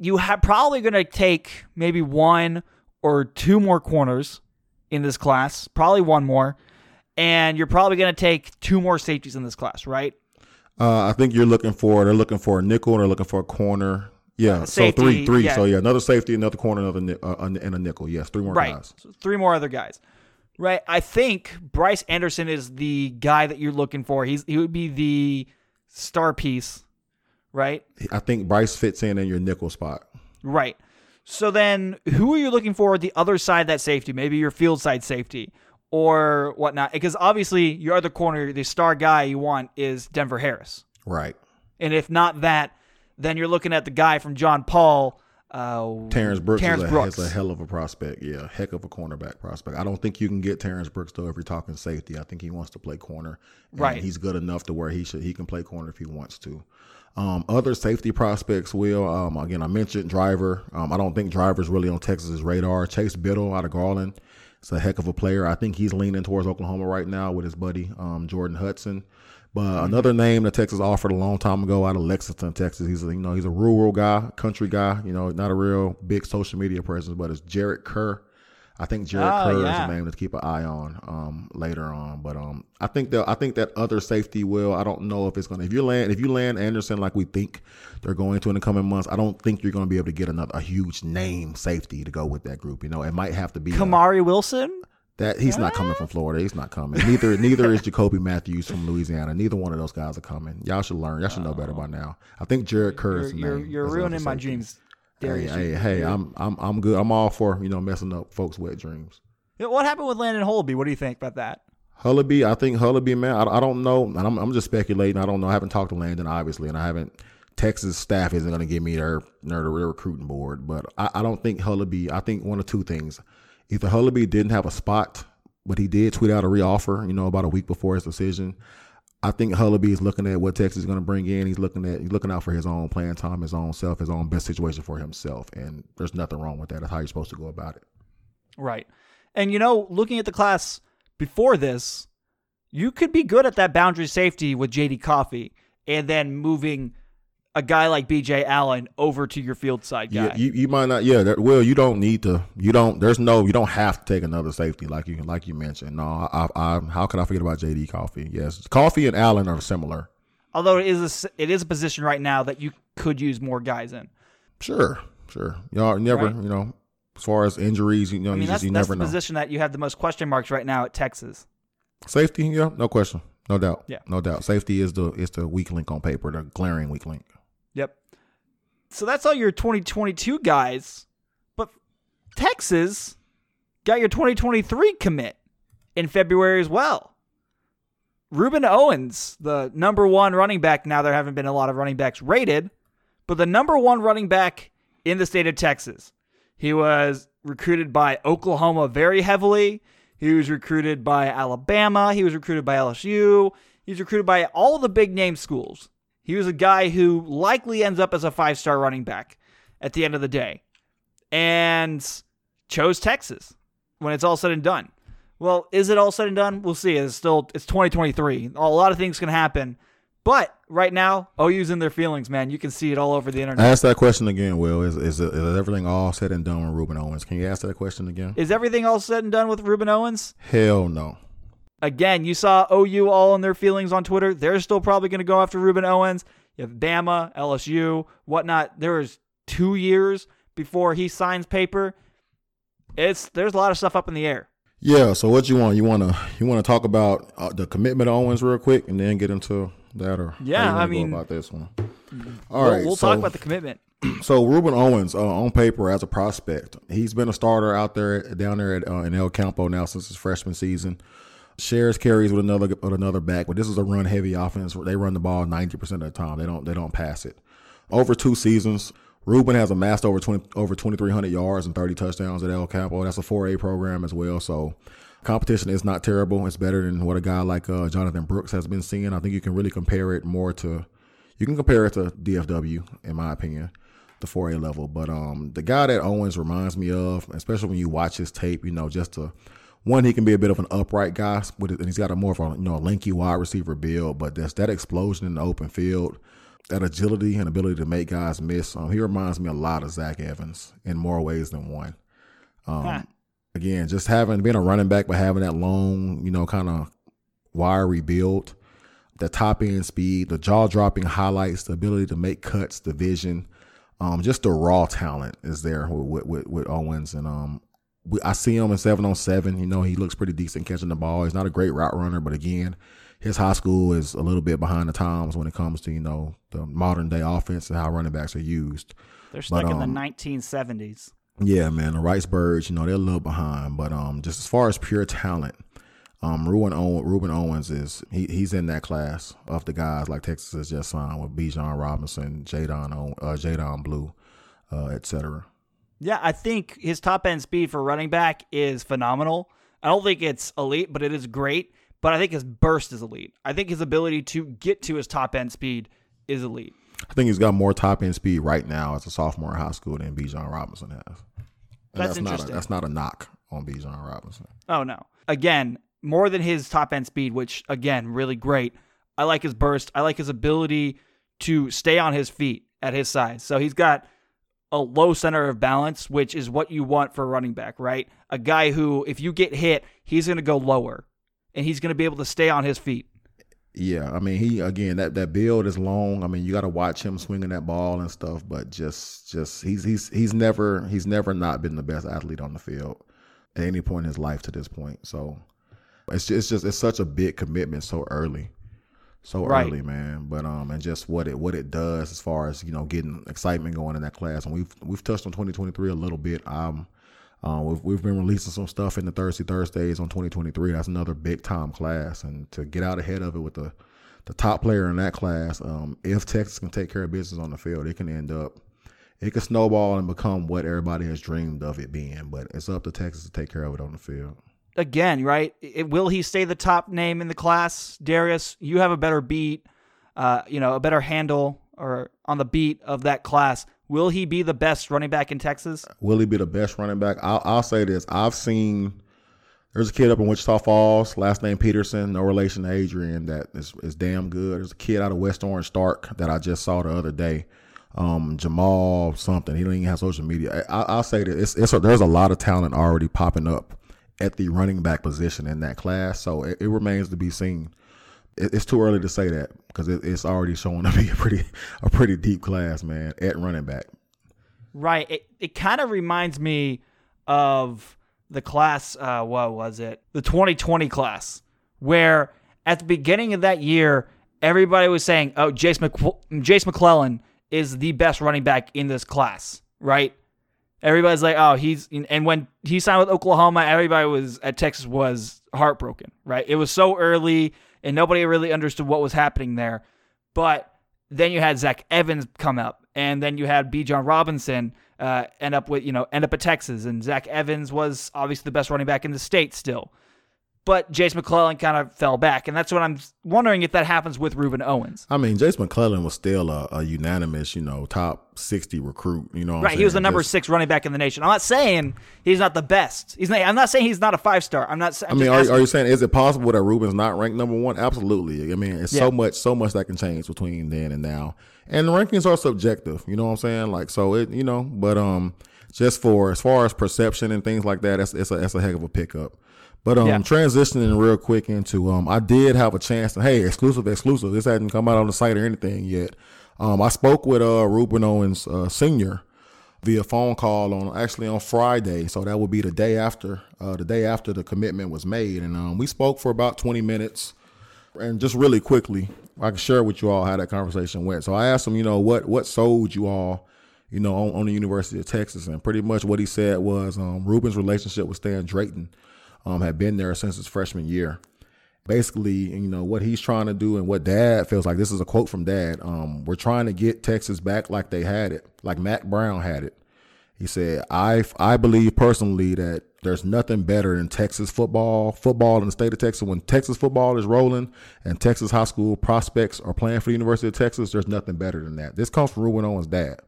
You have probably going to take maybe one or two more corners in this class, probably one more, and you're probably going to take two more safeties in this class, right? Uh, I think you're looking for they're looking for a nickel they're looking for a corner. Yeah, safety, so three, three. Yeah. So yeah, another safety, another corner, another uh, and a nickel. Yes, three more right. guys. So three more other guys. Right. I think Bryce Anderson is the guy that you're looking for. He's he would be the star piece, right? I think Bryce fits in in your nickel spot. Right. So then, who are you looking for at the other side that safety? Maybe your field side safety or whatnot. Because obviously, your other corner, the star guy you want is Denver Harris. Right. And if not that, then you're looking at the guy from John Paul. Uh, Terrence Brooks, Terrence is, a, Brooks. is a hell of a prospect. Yeah, heck of a cornerback prospect. I don't think you can get Terrence Brooks though if you're talking safety. I think he wants to play corner. Right. He's good enough to where he should he can play corner if he wants to. Um, other safety prospects will um, again I mentioned Driver. Um, I don't think Driver's really on Texas's radar. Chase Biddle out of Garland it's a heck of a player. I think he's leaning towards Oklahoma right now with his buddy um, Jordan Hudson. But mm-hmm. another name that Texas offered a long time ago out of Lexington, Texas. He's a, you know he's a rural guy, country guy. You know, not a real big social media presence, but it's Jarrett Kerr I think Jared oh, Kerr yeah. is a name to keep an eye on um, later on. But um, I think that I think that other safety will. I don't know if it's gonna. If you land if you land Anderson like we think they're going to in the coming months, I don't think you're gonna be able to get another a huge name safety to go with that group. You know, it might have to be Kamari a, Wilson. That he's not coming from Florida. He's not coming. Neither neither is Jacoby Mathews from Louisiana. Neither one of those guys are coming. Y'all should learn. Y'all should know better by now. I think Jared Kerr is you're, you're, you're ruining my dreams. Hey, hey, hey, I'm I'm I'm good. I'm all for you know messing up folks' wet dreams. What happened with Landon Hullaby? What do you think about that? Hullaby, I think Hullaby, man, I, I don't know. I'm, I'm just speculating. I don't know. I haven't talked to Landon, obviously, and I haven't Texas staff isn't going to give me their their, their recruiting board, but I, I don't think Hullaby. I think one of two things: either Hullaby didn't have a spot, but he did tweet out a reoffer, you know, about a week before his decision. I think Hullaby is looking at what Texas is going to bring in. He's looking at he's looking out for his own playing time, his own self, his own best situation for himself, and there's nothing wrong with that. That's how you're supposed to go about it. Right. And you know, looking at the class before this, you could be good at that boundary safety with JD Coffey and then moving a guy like BJ Allen over to your field side guy. Yeah, you, you might not. Yeah, that, well, you don't need to. You don't. There's no. You don't have to take another safety like you like you mentioned. No, I, I, how can I forget about JD Coffey? Yes, Coffey and Allen are similar. Although it is a, it is a position right now that you could use more guys in. Sure, sure. Y'all never, Right. you know, as far as injuries, you know, I mean, you, that's, just, you that's never the know. position that you have the most question marks right now at Texas. Safety, yeah, no question, no doubt. Yeah. no doubt. Safety is the is the weak link on paper, the glaring weak link. So that's all your 2022 guys. But Texas got your 2023 commit in February as well. Rueben Owens, the number one running back. Now there haven't been a lot of running backs rated, but the number one running back in the state of Texas. He was recruited by Oklahoma very heavily. He was recruited by Alabama. He was recruited by LSU. He was recruited by all the big name schools. He was a guy who likely ends up as a five star running back at the end of the day and chose Texas when it's all said and done. Well, is it all said and done? We'll see. It's still it's 2023. A lot of things can happen. But right now, OU's in their feelings, man. You can see it all over the internet. Ask that question again, Will. Is is, is everything all said and done with Rueben Owens? Can you ask that question again? Is everything all said and done with Rueben Owens? Hell no. Again, you saw OU all in their feelings on Twitter. They're still probably going to go after Rueben Owens. You have Bama, LSU, whatnot. There was two years before he signs paper. It's there's a lot of stuff up in the air. Yeah. So what you want? You want to you want to talk about uh, the commitment of Owens real quick, and then get into that, or how Yeah, I go mean- about this one. All We'll, right, we'll so- talk about the commitment. So Rueben Owens, uh, on paper as a prospect, he's been a starter out there down there at, uh, in El Campo now since his freshman season. Shares carries with another with another back, but this is a run heavy offense. They run the ball ninety percent of the time. They don't they don't pass it. Over two seasons, Rueben has amassed over twenty over twenty three hundred yards and thirty touchdowns at El Campo. That's a four A program as well. So competition is not terrible. It's better than what a guy like uh, Jonathon Brooks has been seeing. I think you can really compare it more to you can compare it to DFW in my opinion the 4A level. But um, the guy that Owens reminds me of, especially when you watch his tape, you know, just to one, he can be a bit of an upright guy, with it, and he's got a more of a you know a lanky wide receiver build. But there's that explosion in the open field, that agility and ability to make guys miss. Um, he reminds me a lot of Zach Evans in more ways than one. Um, Huh. Again, just having being a running back, but having that long, you know, kind of wiry build, the top end speed, the jaw dropping highlights, the ability to make cuts, the vision, um, just the raw talent is there with with, with Owens, and um, I see him in seven on seven. You know, he looks pretty decent catching the ball. He's not a great route runner, but again, his high school is a little bit behind the times when it comes to you know the modern day offense and how running backs are used. They're stuck in um, the 1970s. Yeah, man, the Rice Birds, you know, they're a little behind, but um, just as far as pure talent, um, Rueben, Owen, Rueben Owens is he, he's in that class of the guys like Texas has just signed with Bijan Robinson, Jaydon, uh, Jaydon Blue, uh, et cetera. Yeah, I think his top end speed for running back is phenomenal. I don't think it's elite, but it is great. But I think his burst is elite. I think his ability to get to his top end speed is elite. I think he's got more top end speed right now as a sophomore in high school than Bijan Robinson has. And That's not a, interesting. that's not a knock on Bijan Robinson. Oh no. Again, more than his top end speed, which again, really great. I like his burst. I like his ability to stay on his feet at his size. So he's got a low center of balance, which is what you want for a running back, right? A guy who, if you get hit, he's going to go lower and he's going to be able to stay on his feet. Yeah, I mean he again that that build is long. I mean you got to watch him swinging that ball and stuff, but just just he's he's he's never he's never not been the best athlete on the field at any point in his life to this point. So it's just, it's just it's such a big commitment so early, so Right. early, man. But um and just what it what it does as far as you know getting excitement going in that class. And we've we've touched on 2023 a little bit. Um. Uh, we've, we've been releasing some stuff in the Thursday Thursdays on 2023. That's another big time class, and to get out ahead of it with the the top player in that class. Um, if Texas can take care of business on the field, it can end up, it can snowball and become what everybody has dreamed of it being. But it's up to Texas to take care of it on the field. Again, right? It, will he stay the top name in the class, Darius? You have a better beat, uh, you know, a better handle or on the beat of that class. Will he be the best running back in Texas? Will he be the best running back? I'll, I'll say this: I've seen there's a kid up in Wichita Falls, last name Peterson, no relation to Adrian, that is, is damn good. There's a kid out of West Orange Stark that I just saw the other day, um, Jamal something. He don't even have social media. I, will say that it's, it's a, there's a lot of talent already popping up at the running back position in that class, so it, it remains to be seen. It, it's too early to say that because it, it's already showing to be a pretty a pretty deep class, man, at running back. Right. It it kind of reminds me of the class, uh, what was it? The 2020 class, where at the beginning of that year, everybody was saying, oh, Jase, Mc- Jase McClellan is the best running back in this class, right? Everybody's like, oh, he's, and when he signed with Oklahoma, everybody was at Texas was heartbroken, right? It was so early and nobody really understood what was happening there. But then you had Zach Evans come up, and then you had Bijan Robinson uh, end up with you know end up at Texas, and Zach Evans was obviously the best running back in the state still. But Jase McClellan kind of fell back, and that's what I'm wondering if that happens with Rueben Owens. I mean, Jase McClellan was still a, a unanimous, you know, top sixty recruit. You know, right? He was the number just, six running back in the nation. I'm not saying he's not the best. He's not. I'm not saying he's not a five star. I'm not. I'm i mean, are, are, you saying is it possible that Rueben's not ranked number one? Absolutely. I mean, it's yeah. so much, so much that can change between then and now and the rankings are subjective. You know what I'm saying? Like so, it you know, but um, just for as far as perception and things like that, that's it's a that's a heck of a pickup. But um, yeah. transitioning real quick into um, I did have a chance to hey exclusive exclusive. This hadn't come out on the site or anything yet. Um, I spoke with uh Rueben Owens uh, Senior via phone call on actually on Friday, so that would be the day after uh, the day after the commitment was made, and um, we spoke for about 20 minutes. And just really quickly, I can share with you all how that conversation went. So I asked him, you know, what what sold you all, you know, on, on the University of Texas, and pretty much what he said was um, Rueben's relationship with Stan Drayton um, had been there since his freshman year. Basically, you know what he's trying to do, and what Dad feels like. This is a quote from Dad. Um, we're trying to get Texas back like they had it, like Mack Brown had it. He said, "I I believe personally that there's nothing better than Texas football, football in the state of Texas. When Texas football is rolling and Texas high school prospects are playing for the University of Texas, there's nothing better than that. This comes from Rueben Owens' dad.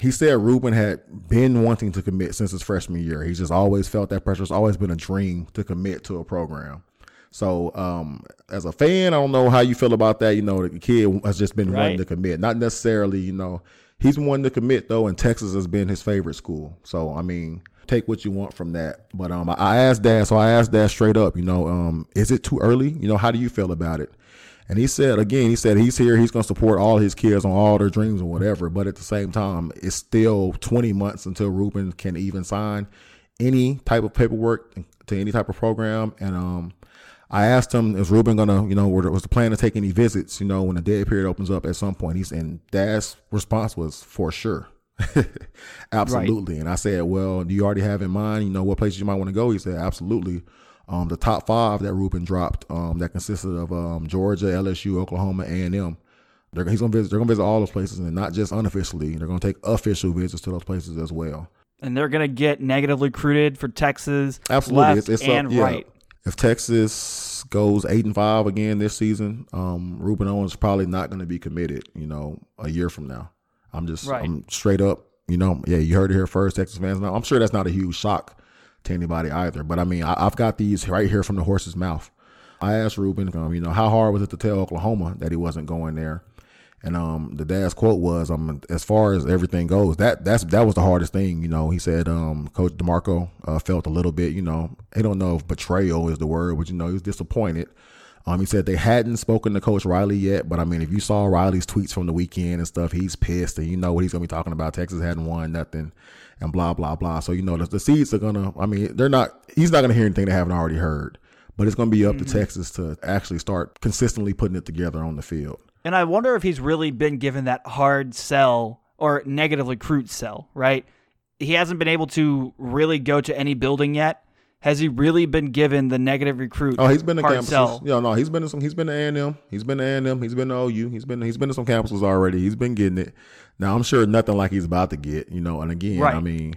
He said Rueben had been wanting to commit since his freshman year. He's just always felt that pressure. It's always been a dream to commit to a program. So, um, as a fan, I don't know how you feel about that. You know, the kid has just been right. wanting to commit, not necessarily. You know, he's wanting to commit though, and Texas has been his favorite school. So, I mean, take what you want from that. But um, I asked Dad, so I asked Dad straight up, you know, um, is it too early? You know, how do you feel about it? And he said again, he said he's here, he's going to support all his kids on all their dreams and whatever. But at the same time, it's still 20 months until Rueben can even sign any type of paperwork to any type of program. And um, I asked him, is Rueben gonna, you know, was the plan to take any visits, you know, when the dead period opens up at some point? He's and Dad's response was for sure. absolutely. Right. And I said, well, do you already have in mind, you know, what places you might want to go? He said, absolutely. Um, the top five that Rueben dropped, um, that consisted of um, Georgia, LSU, Oklahoma, A and M. They're, he's gonna visit. They're gonna visit all those places, and not just unofficially. They're gonna take official visits to those places as well. And they're gonna get negatively recruited for Texas, absolutely, left it's, it's and up, yeah. right. If Texas goes eight and five again this season, um, Rueben Owens is probably not going to be committed. You know, a year from now. I'm just right. I'm straight up, you know, yeah, you heard it here first, Texas fans. Now I'm sure that's not a huge shock to anybody either. But I mean, I, have got these right here from the horse's mouth. I asked Rueben, um, you know, how hard was it to tell Oklahoma that he wasn't going there? And um, the dad's quote was, um, as far as everything goes, that that's that was the hardest thing. You know, he said, um, Coach DeMarco uh, felt a little bit, you know, I don't know if betrayal is the word, but you know, he was disappointed um, he said they hadn't spoken to Coach Riley yet, but I mean, if you saw Riley's tweets from the weekend and stuff, he's pissed, and you know what he's gonna be talking about. Texas hadn't won nothing, and blah blah blah. So you know the, the seeds are gonna. I mean, they're not. He's not gonna hear anything they haven't already heard. But it's gonna be up mm-hmm. to Texas to actually start consistently putting it together on the field. And I wonder if he's really been given that hard sell or negative recruit sell. Right? He hasn't been able to really go to any building yet has he really been given the negative recruit? Oh, he's been to campuses. sell? Yeah, no, he's been to some. He's been to A and M. He's been to A and M. He's been to OU. He's been he's been to some campuses already. He's been getting it. Now I'm sure nothing like he's about to get. You know, and again, Right. I mean,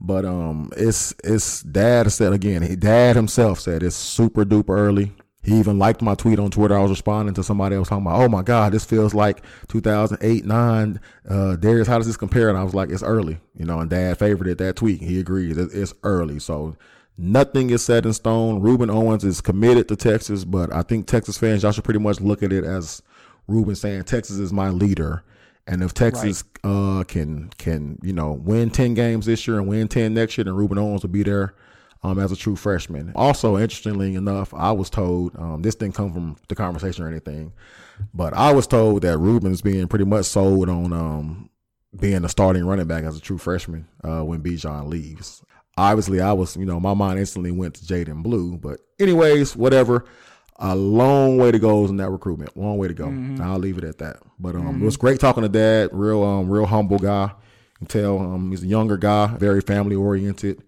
but um, it's it's dad said again. He, dad himself said it's super duper early. He even liked my tweet on Twitter. I was responding to somebody else talking about, oh my God, this feels like 2008, 9. Uh, Darius, how does this compare? And I was like, it's early, you know, and dad favorited that tweet. He agrees. It- It's early. So nothing is set in stone. Rueben Owens is committed to Texas, but I think Texas fans, y'all should pretty much look at it as Rueben saying, Texas is my leader. And if Texas uh, can can you know win ten games this year and win ten next year, then Rueben Owens will be there um, as a true freshman. Also, interestingly enough, I was told um, this didn't come from the conversation or anything, but I was told that Rueben's being pretty much sold on um, being a starting running back as a true freshman uh, when Bijan leaves. Obviously, I was you know my mind instantly went to Jaydon Blue, but anyways, whatever. A long way to go in that recruitment. Long way to go. I'll leave it at that. But um, it was great talking to Dad. Real um, real humble guy. You can tell um, he's a younger guy, very family oriented.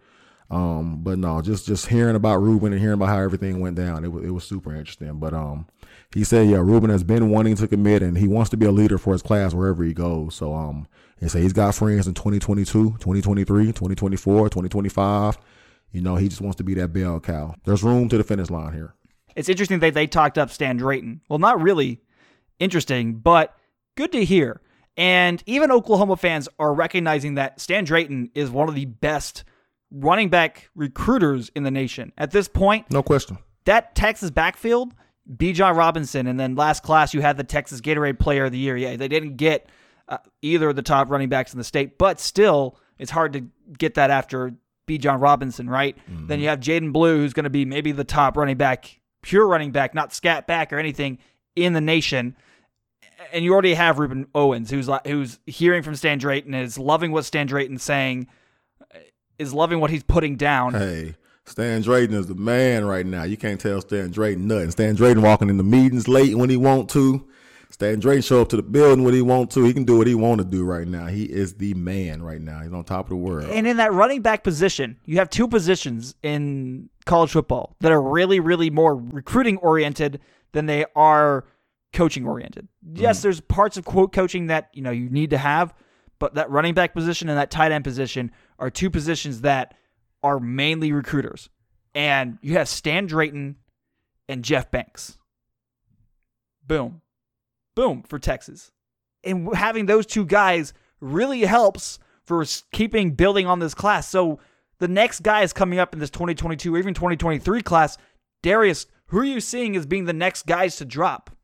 Um, but no, just just hearing about Rueben and hearing about how everything went down, it was it was super interesting. But um, he said, yeah, Rueben has been wanting to commit and he wants to be a leader for his class wherever he goes. So um, he said he's got friends in 2022, 2023, 2024, 2025. You know, he just wants to be that bell cow. There's room to the finish line here. It's interesting that they talked up Stan Drayton. Well, not really interesting, but good to hear. And even Oklahoma fans are recognizing that Stan Drayton is one of the best running back recruiters in the nation. At this point, No question. that Texas backfield, Bijan Robinson, and then last class you had the Texas Gatorade Player of the Year. Yeah, they didn't get uh, either of the top running backs in the state, but still, it's hard to get that after Bijan Robinson, right? Then you have Jaydon Blue, who's going to be maybe the top running back, pure running back, not scat back or anything in the nation. And you already have Rueben Owens, who's who's hearing from Stan Drayton, is loving what Stan Drayton's saying, uh, is loving what he's putting down. Hey, Stan Drayton is the man right now. You can't tell Stan Drayton nothing. Stan Drayton walking in the meetings late when he want to. Stan Drayton show up to the building when he want to. He can do what he want to do right now. He is the man right now. He's on top of the world. And in that running back position, you have two positions in college football that are really, really more recruiting oriented than they are coaching oriented. Mm-hmm. Yes, there's parts of quote coaching that you know you need to have, but that running back position and that tight end position are two positions that are mainly recruiters. And you have Stan Drayton and Jeff Banks. Boom. Boom for Texas. And having those two guys really helps for keeping building on this class. So the next guy is coming up in this 2022 or even 2023 class. Darius, who are you seeing as being the next guys to drop?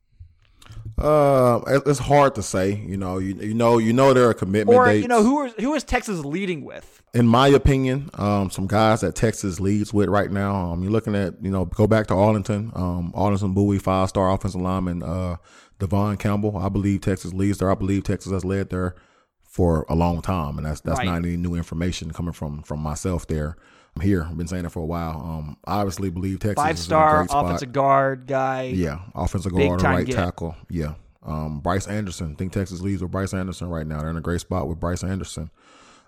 Uh, it's hard to say. You know, you, you know, you know there are a commitment Or dates. you know who who is Texas leading with? in my opinion, um, some guys that Texas leads with right now. Um, you're looking at, you know, go back to Arlington, um, Arlington Bowie, five star offensive lineman, uh, Devon Campbell. I believe Texas leads there. I believe Texas has led there for a long time, and that's that's Right. not any new information coming from from myself there. I'm here. I've been saying it for a while. Um, I obviously believe Texas Five is in a star spot. offensive guard guy. Yeah, offensive guard, right get. tackle. Yeah. Um, Bryce Anderson. I think Texas leads with Bryce Anderson right now. They're in a great spot with Bryce Anderson.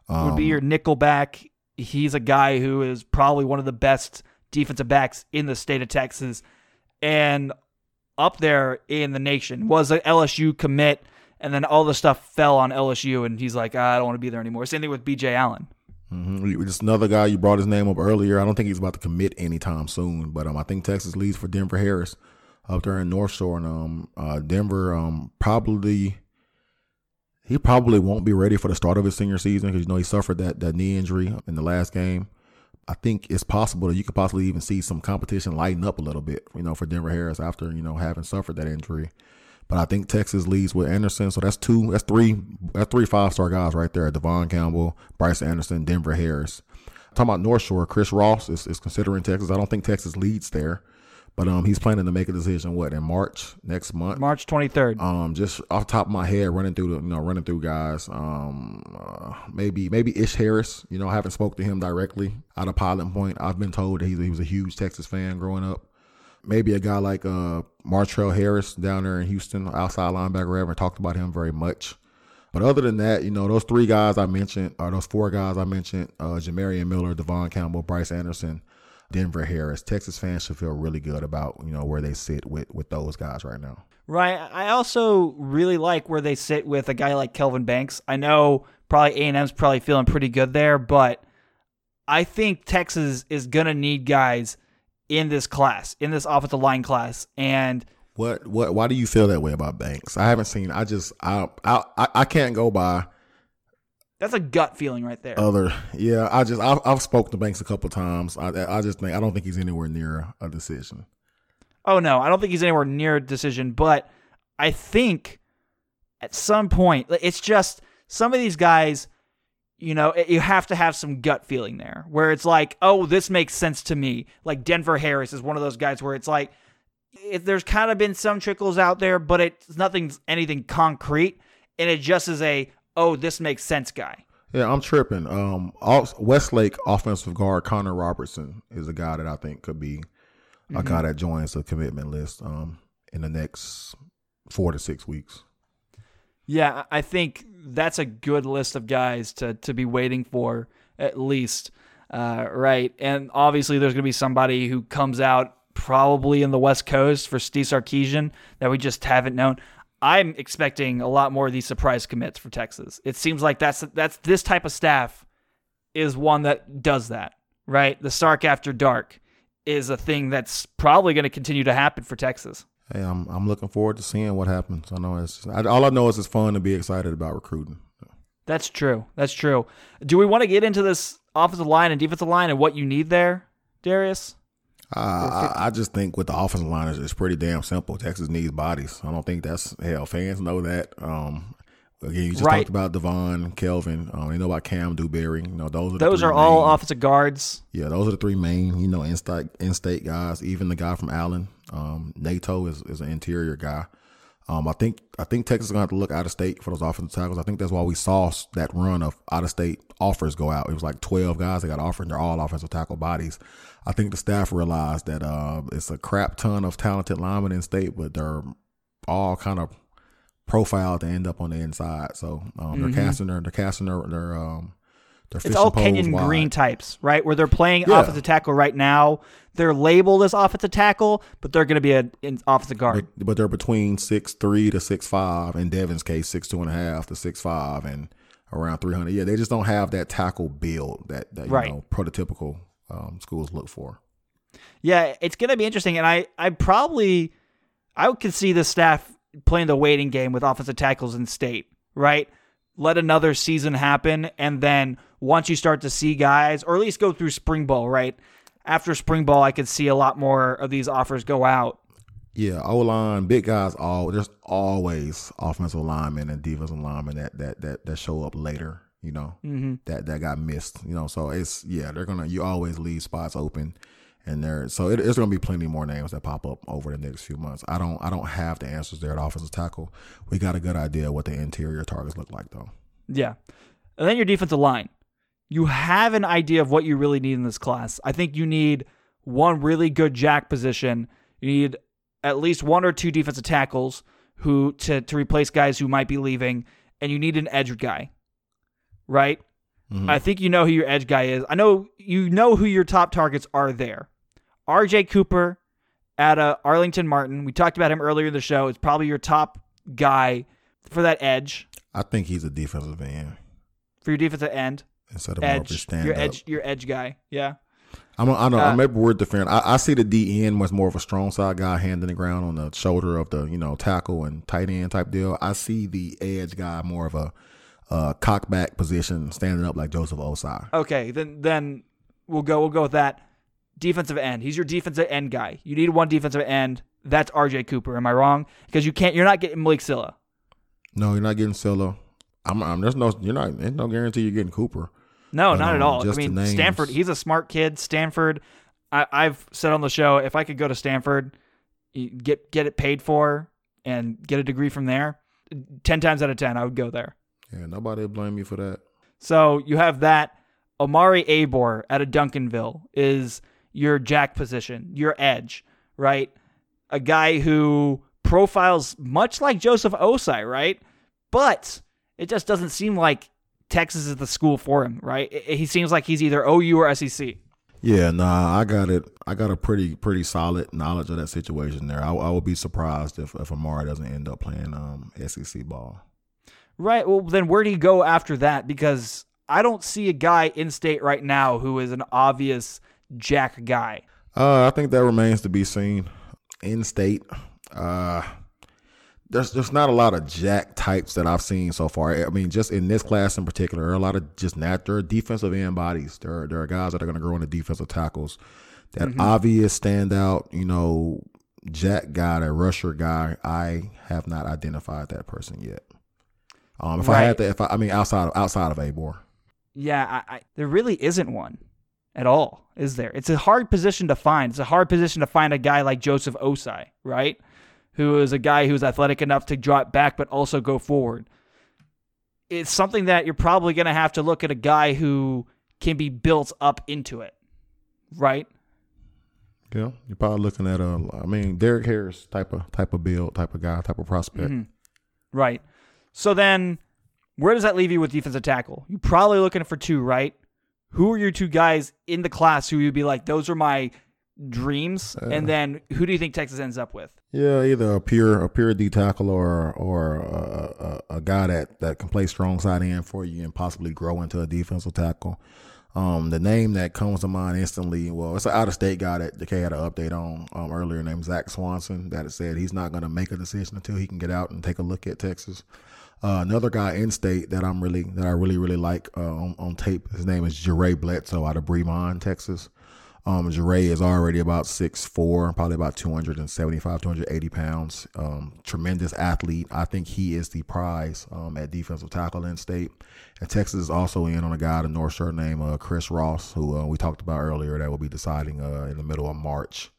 would Um, be your nickel back. He's a guy who is probably one of the best defensive backs in the state of Texas and up there in the nation. Was an LSU commit, and then all the stuff fell on LSU, and he's like, "Ah, I don't want to be there anymore. Same thing with BJ Allen. Hmm Just another guy you brought his name up earlier. I don't think he's about to commit anytime soon, but um, I think Texas leads for Denver Harris up there in North Shore, and um, uh, Denver um probably he probably won't be ready for the start of his senior season because you know he suffered that that knee injury in the last game. I think it's possible that you could possibly even see some competition lighten up a little bit, you know, for Denver Harris after you know having suffered that injury. But I think Texas leads with Anderson, so that's two, that's three, that's three five star guys right there: Devon Campbell, Bryce Anderson, Denver Harris. Talking about North Shore, Chris Ross is, is considering Texas. I don't think Texas leads there, but um, he's planning to make a decision what in March next month. March 23rd. Um, just off the top of my head, running through the, you know, running through guys. Um, uh, maybe maybe Ish Harris. You know, I haven't spoke to him directly out of Pilot Point. I've been told that he, he was a huge Texas fan growing up. Maybe a guy like uh Martrell Harris down there in Houston, outside linebacker. I haven't talked about him very much. But other than that, you know, those three guys I mentioned, or those four guys I mentioned, uh, Jamarian Miller, Devon Campbell, Bryce Anderson, Denver Harris. Texas fans should feel really good about you know where they sit with with those guys right now. Right. I also really like where they sit with a guy like Kelvin Banks. I know probably A and M's probably feeling pretty good there, but I think Texas is gonna need guys in this class, in this offensive line class, and What what? Why do you feel that way about Banks? I haven't seen. I just I I I can't go by that's a gut feeling right there. other. Yeah, I just I've, I've spoken to Banks a couple times. I I just think I don't think he's anywhere near a decision. Oh no, I don't think he's anywhere near a decision, but I think at some point it's just some of these guys, you know, you have to have some gut feeling there where it's like, oh, this makes sense to me. Like Denver Harris is one of those guys where it's like, it, there's kind of been some trickles out there, but it's nothing, anything concrete, and it just is a, oh, this makes sense, guy. Yeah, I'm tripping. Um, Westlake offensive guard Connor Robertson is a guy that I think could be a guy that joins the commitment list um, in the next four to six weeks. Yeah, I think that's a good list of guys to to be waiting for at least, uh, right? And obviously, there's going to be somebody who comes out probably in the West Coast for Steve Sarkisian that we just haven't known. I'm expecting a lot more of these surprise commits for Texas. It seems like that's that's this type of staff is one that does that, right? The Sark after dark is a thing that's probably going to continue to happen for Texas. Hey, I'm I'm looking forward to seeing what happens. I know it's I, all I know is it's fun to be excited about recruiting. That's true. That's true. Do we want to get into this offensive line and defensive line and what you need there, Darius? Uh, I, I just think with the offensive line, it's, it's pretty damn simple. Texas needs bodies. I don't think that's hell. Fans know that. Um, again, you just Right. talked about Devon, Kelvin. Um, you know about Cam Dewberry. You know those are Those are all main- offensive guards. Yeah, those are the three main, you know, in-state, in-state guys. Even the guy from Allen, um, Neto is, is an interior guy. Um, I think I think Texas is gonna have to look out of state for those offensive tackles. I think that's why we saw that run of out of state offers go out. It was like twelve guys that got offered, and they're all offensive tackle bodies. I think the staff realized that uh, it's a crap ton of talented linemen in state, but they're all kind of profiled to end up on the inside. So um, they're casting their they're casting their their um their Mm-hmm. It's all Kenyon wide. Green types, right? Where they're playing Yeah. offensive tackle right now. They're labeled as offensive tackle, but they're going to be an in offensive guard. but, but they're between six three to six five. In Devin's case, six two and a half to six five, and around three hundred. Yeah, they just don't have that tackle build that, that you Right. know prototypical um, schools look for. Yeah, it's going to be interesting, and I, I probably, I could see the staff playing the waiting game with offensive tackles in state, right? Let another season happen, and then once you start to see guys, or at least go through spring ball, right? After spring ball, I could see a lot more of these offers go out. Yeah, O line, big guys. All there's always offensive linemen and defensive linemen that that that that show up later. You know, mm-hmm. that that got missed. You know, so it's yeah, they're gonna. You always leave spots open, and there. So it, it's gonna be plenty more names that pop up over the next few months. I don't I don't have the answers there at offensive tackle. We got a good idea what the interior targets look like though. Yeah. And then your defensive line. You have an idea of what you really need in this class. I think you need one really good jack position. You need at least one or two defensive tackles who to, to replace guys who might be leaving, and you need an edge guy. Right? Mm-hmm. I think you know who your edge guy is. I know you know who your top targets are there. RJ Cooper at uh, Arlington Martin. We talked about him earlier in the show. It's probably your top guy for that edge, I think he's a defensive end for your defensive end. instead of more of a edge, stand your up. edge, your edge guy. Yeah, I'm a, I know. Uh, maybe we're different. I, I see the D end was more of a strong side guy, hand in the ground on the shoulder of the you know tackle and tight end type deal. I see the edge guy more of a uh, cock back position, standing up like Joseph Ossai. Okay, then then we'll go we'll go with that. Defensive end. He's your defensive end guy. You need one defensive end. That's RJ Cooper. Am I wrong? Because you can't. You're not getting Malik Silla. No, you're not getting Silla. I'm, I'm. There's no. You're not. There's no guarantee you're getting Cooper. No, But, not at um, all. I mean. Stanford. He's a smart kid. Stanford. I, I've said on the show, if I could go to Stanford, get get it paid for, and get a degree from there, ten times out of ten, I would go there. Yeah, nobody will blame you for that. So you have that. Omari Abor out of Duncanville is your jack position, your edge, right? A guy who profiles much like Joseph Ossai, right? But it just doesn't seem like Texas is the school for him, right? He seems like he's either OU or SEC. Yeah, nah, I got it. I got a pretty pretty solid knowledge of that situation there. I, I would be surprised if if Amari doesn't end up playing um SEC ball. Right. Well, then where do you go after that? Because I don't see a guy in state right now who is an obvious Jack guy. Uh, I think that remains to be seen. In state, uh, there's there's not a lot of jack types that I've seen so far. I mean, just in this class in particular, there are a lot of just natural defensive end bodies. There are, there are guys that are going to grow into defensive tackles. That Mm-hmm. obvious standout, you know, jack guy, that rusher guy. I have not identified that person yet. Um, if I had to, if I, I mean, outside of outside of Abor, Yeah, I, I, there really isn't one at all, is there? It's a hard position to find. It's a hard position to find a guy like Joseph Ossai, right? Who is a guy who's athletic enough to drop back but also go forward. It's something that you're probably going to have to look at a guy who can be built up into it, right? yeah, you're probably looking at a. I mean, Derek Harris type of type of build, type of guy, type of prospect. Mm-hmm. Right. So then, where does that leave you with defensive tackle? You're probably looking for two, right? Who are your two guys in the class who you'd be like, those are my dreams? and then who do you think Texas ends up with? Yeah, either a pure a pure D tackle or or a, a, a guy that, that can play strong side end for you and possibly grow into a defensive tackle. Um, the name that comes to mind instantly, well, it's an out of state guy that the K had an update on um, earlier named Zach Swanson that said he's not going to make a decision until he can get out and take a look at Texas. Uh, another guy in state that I'm really that I really really like uh, on, on tape. His name is Jure Bledsoe out of Bremond, Texas. Um, Jure is already about 6'4", probably about 275, 280 pounds. Um, tremendous athlete. I think he is the prize um, at defensive tackle in state. And Texas is also in on a guy out North Shore named uh, Chris Ross, who uh, we talked about earlier, that will be deciding uh, in the middle of March.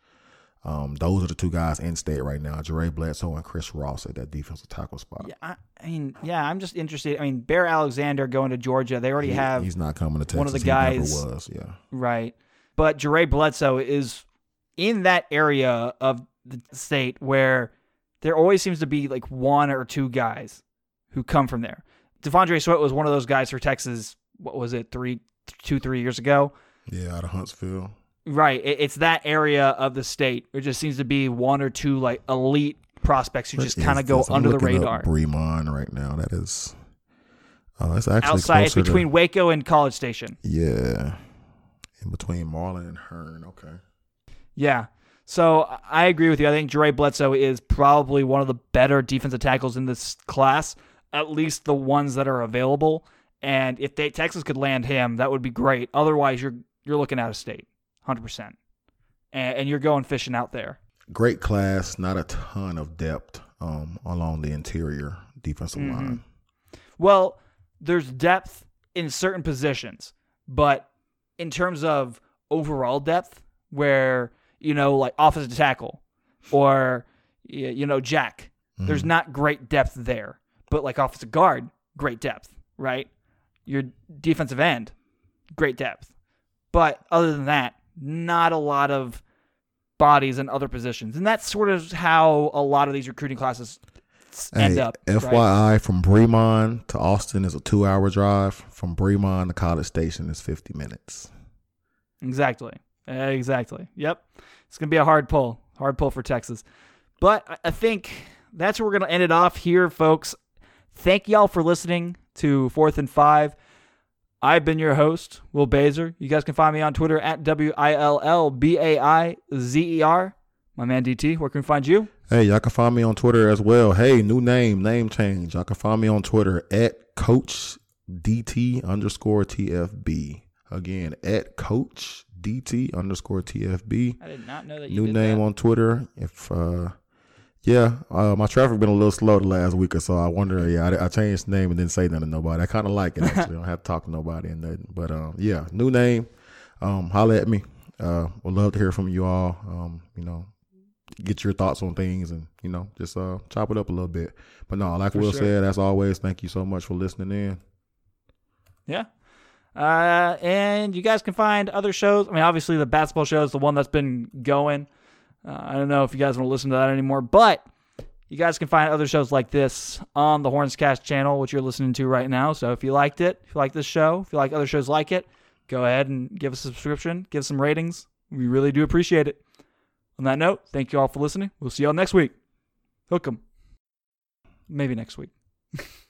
Um, those are the two guys in state right now, Jure Bledsoe and Chris Ross at that defensive tackle spot. Yeah, I, I mean, yeah, I'm just interested. I mean, Bear Alexander going to Georgia, they already He- have he's not coming to Texas. one of the guys- was, yeah. Right. But Jure Bledsoe is in that area of the state where there always seems to be like one or two guys who come from there. T'Vondre Sweat was one of those guys for Texas. What was it, three, two, three years ago? Yeah, out of Huntsville. Right. It- It's that area of the state. There just seems to be one or two like elite prospects who just kind of go? Under the radar. Up Bremond right now. That is. Uh, it's actually Outside, it's closer to- between Waco and College Station. yeah, in between Marlin and Hearne. Okay. Yeah. So I agree with you. I think Jure Bledsoe is probably one of the better defensive tackles in this class, at least the ones that are available. And if they, Texas could land him, that would be great. Otherwise, you're you're looking out of state, hundred percent, and, and you're going fishing out there. Great class. Not a ton of depth um, along the interior defensive Mm-hmm. line. Well, there's depth in certain positions, but in terms of overall depth, where you know, like offensive tackle or you know, Jack, there's not great depth there. But like offensive guard, great depth, right? Your defensive end, great depth. But other than that, not a lot of bodies in other positions, and that's sort of how a lot of these recruiting classes end Hey, up. right? FYI, from Bremond to Austin is a two-hour drive. From Bremond to College Station is fifty minutes. Exactly. Exactly. Yep. It's going to be a hard pull. Hard pull for Texas. But I- I think that's where we're going to end it off here, folks. Thank y'all for listening to Fourth and Five. I've been your host, Will Baizer. You guys can find me on Twitter at W I L L B A I Z E R. My man DT, where can we find you? Hey, y'all can find me on Twitter as well. Hey, new name, name change. Y'all can find me on Twitter at Coach DT underscore TFB. Again, at Coach DT underscore TFB. I did not know that New name on Twitter. If uh, yeah, uh, my traffic been a little slow the last week or so. I wonder. Yeah, I, I changed the name and didn't say nothing to nobody. I kind of like it actually. I don't have to talk to nobody and nothing. But um, yeah, new name. Um, holla at me. Uh, would love to hear from you all. Um, you know, get your thoughts on things and you know just uh chop it up a little bit. But no, like Will sure. said, as always, thank you so much for listening in. Yeah. Uh, and you guys can find other shows. I mean, obviously, the basketball show is the one that's been going. Uh, I don't know if you guys want to listen to that anymore, but you guys can find other shows like this on the Hornscast channel, which you're listening to right now. So if you liked it, if you like this show, if you like other shows like it, go ahead and give us a subscription, give some ratings. We really do appreciate it. On that note, thank you all for listening. We'll see y'all next week. Hook 'em. Maybe next week.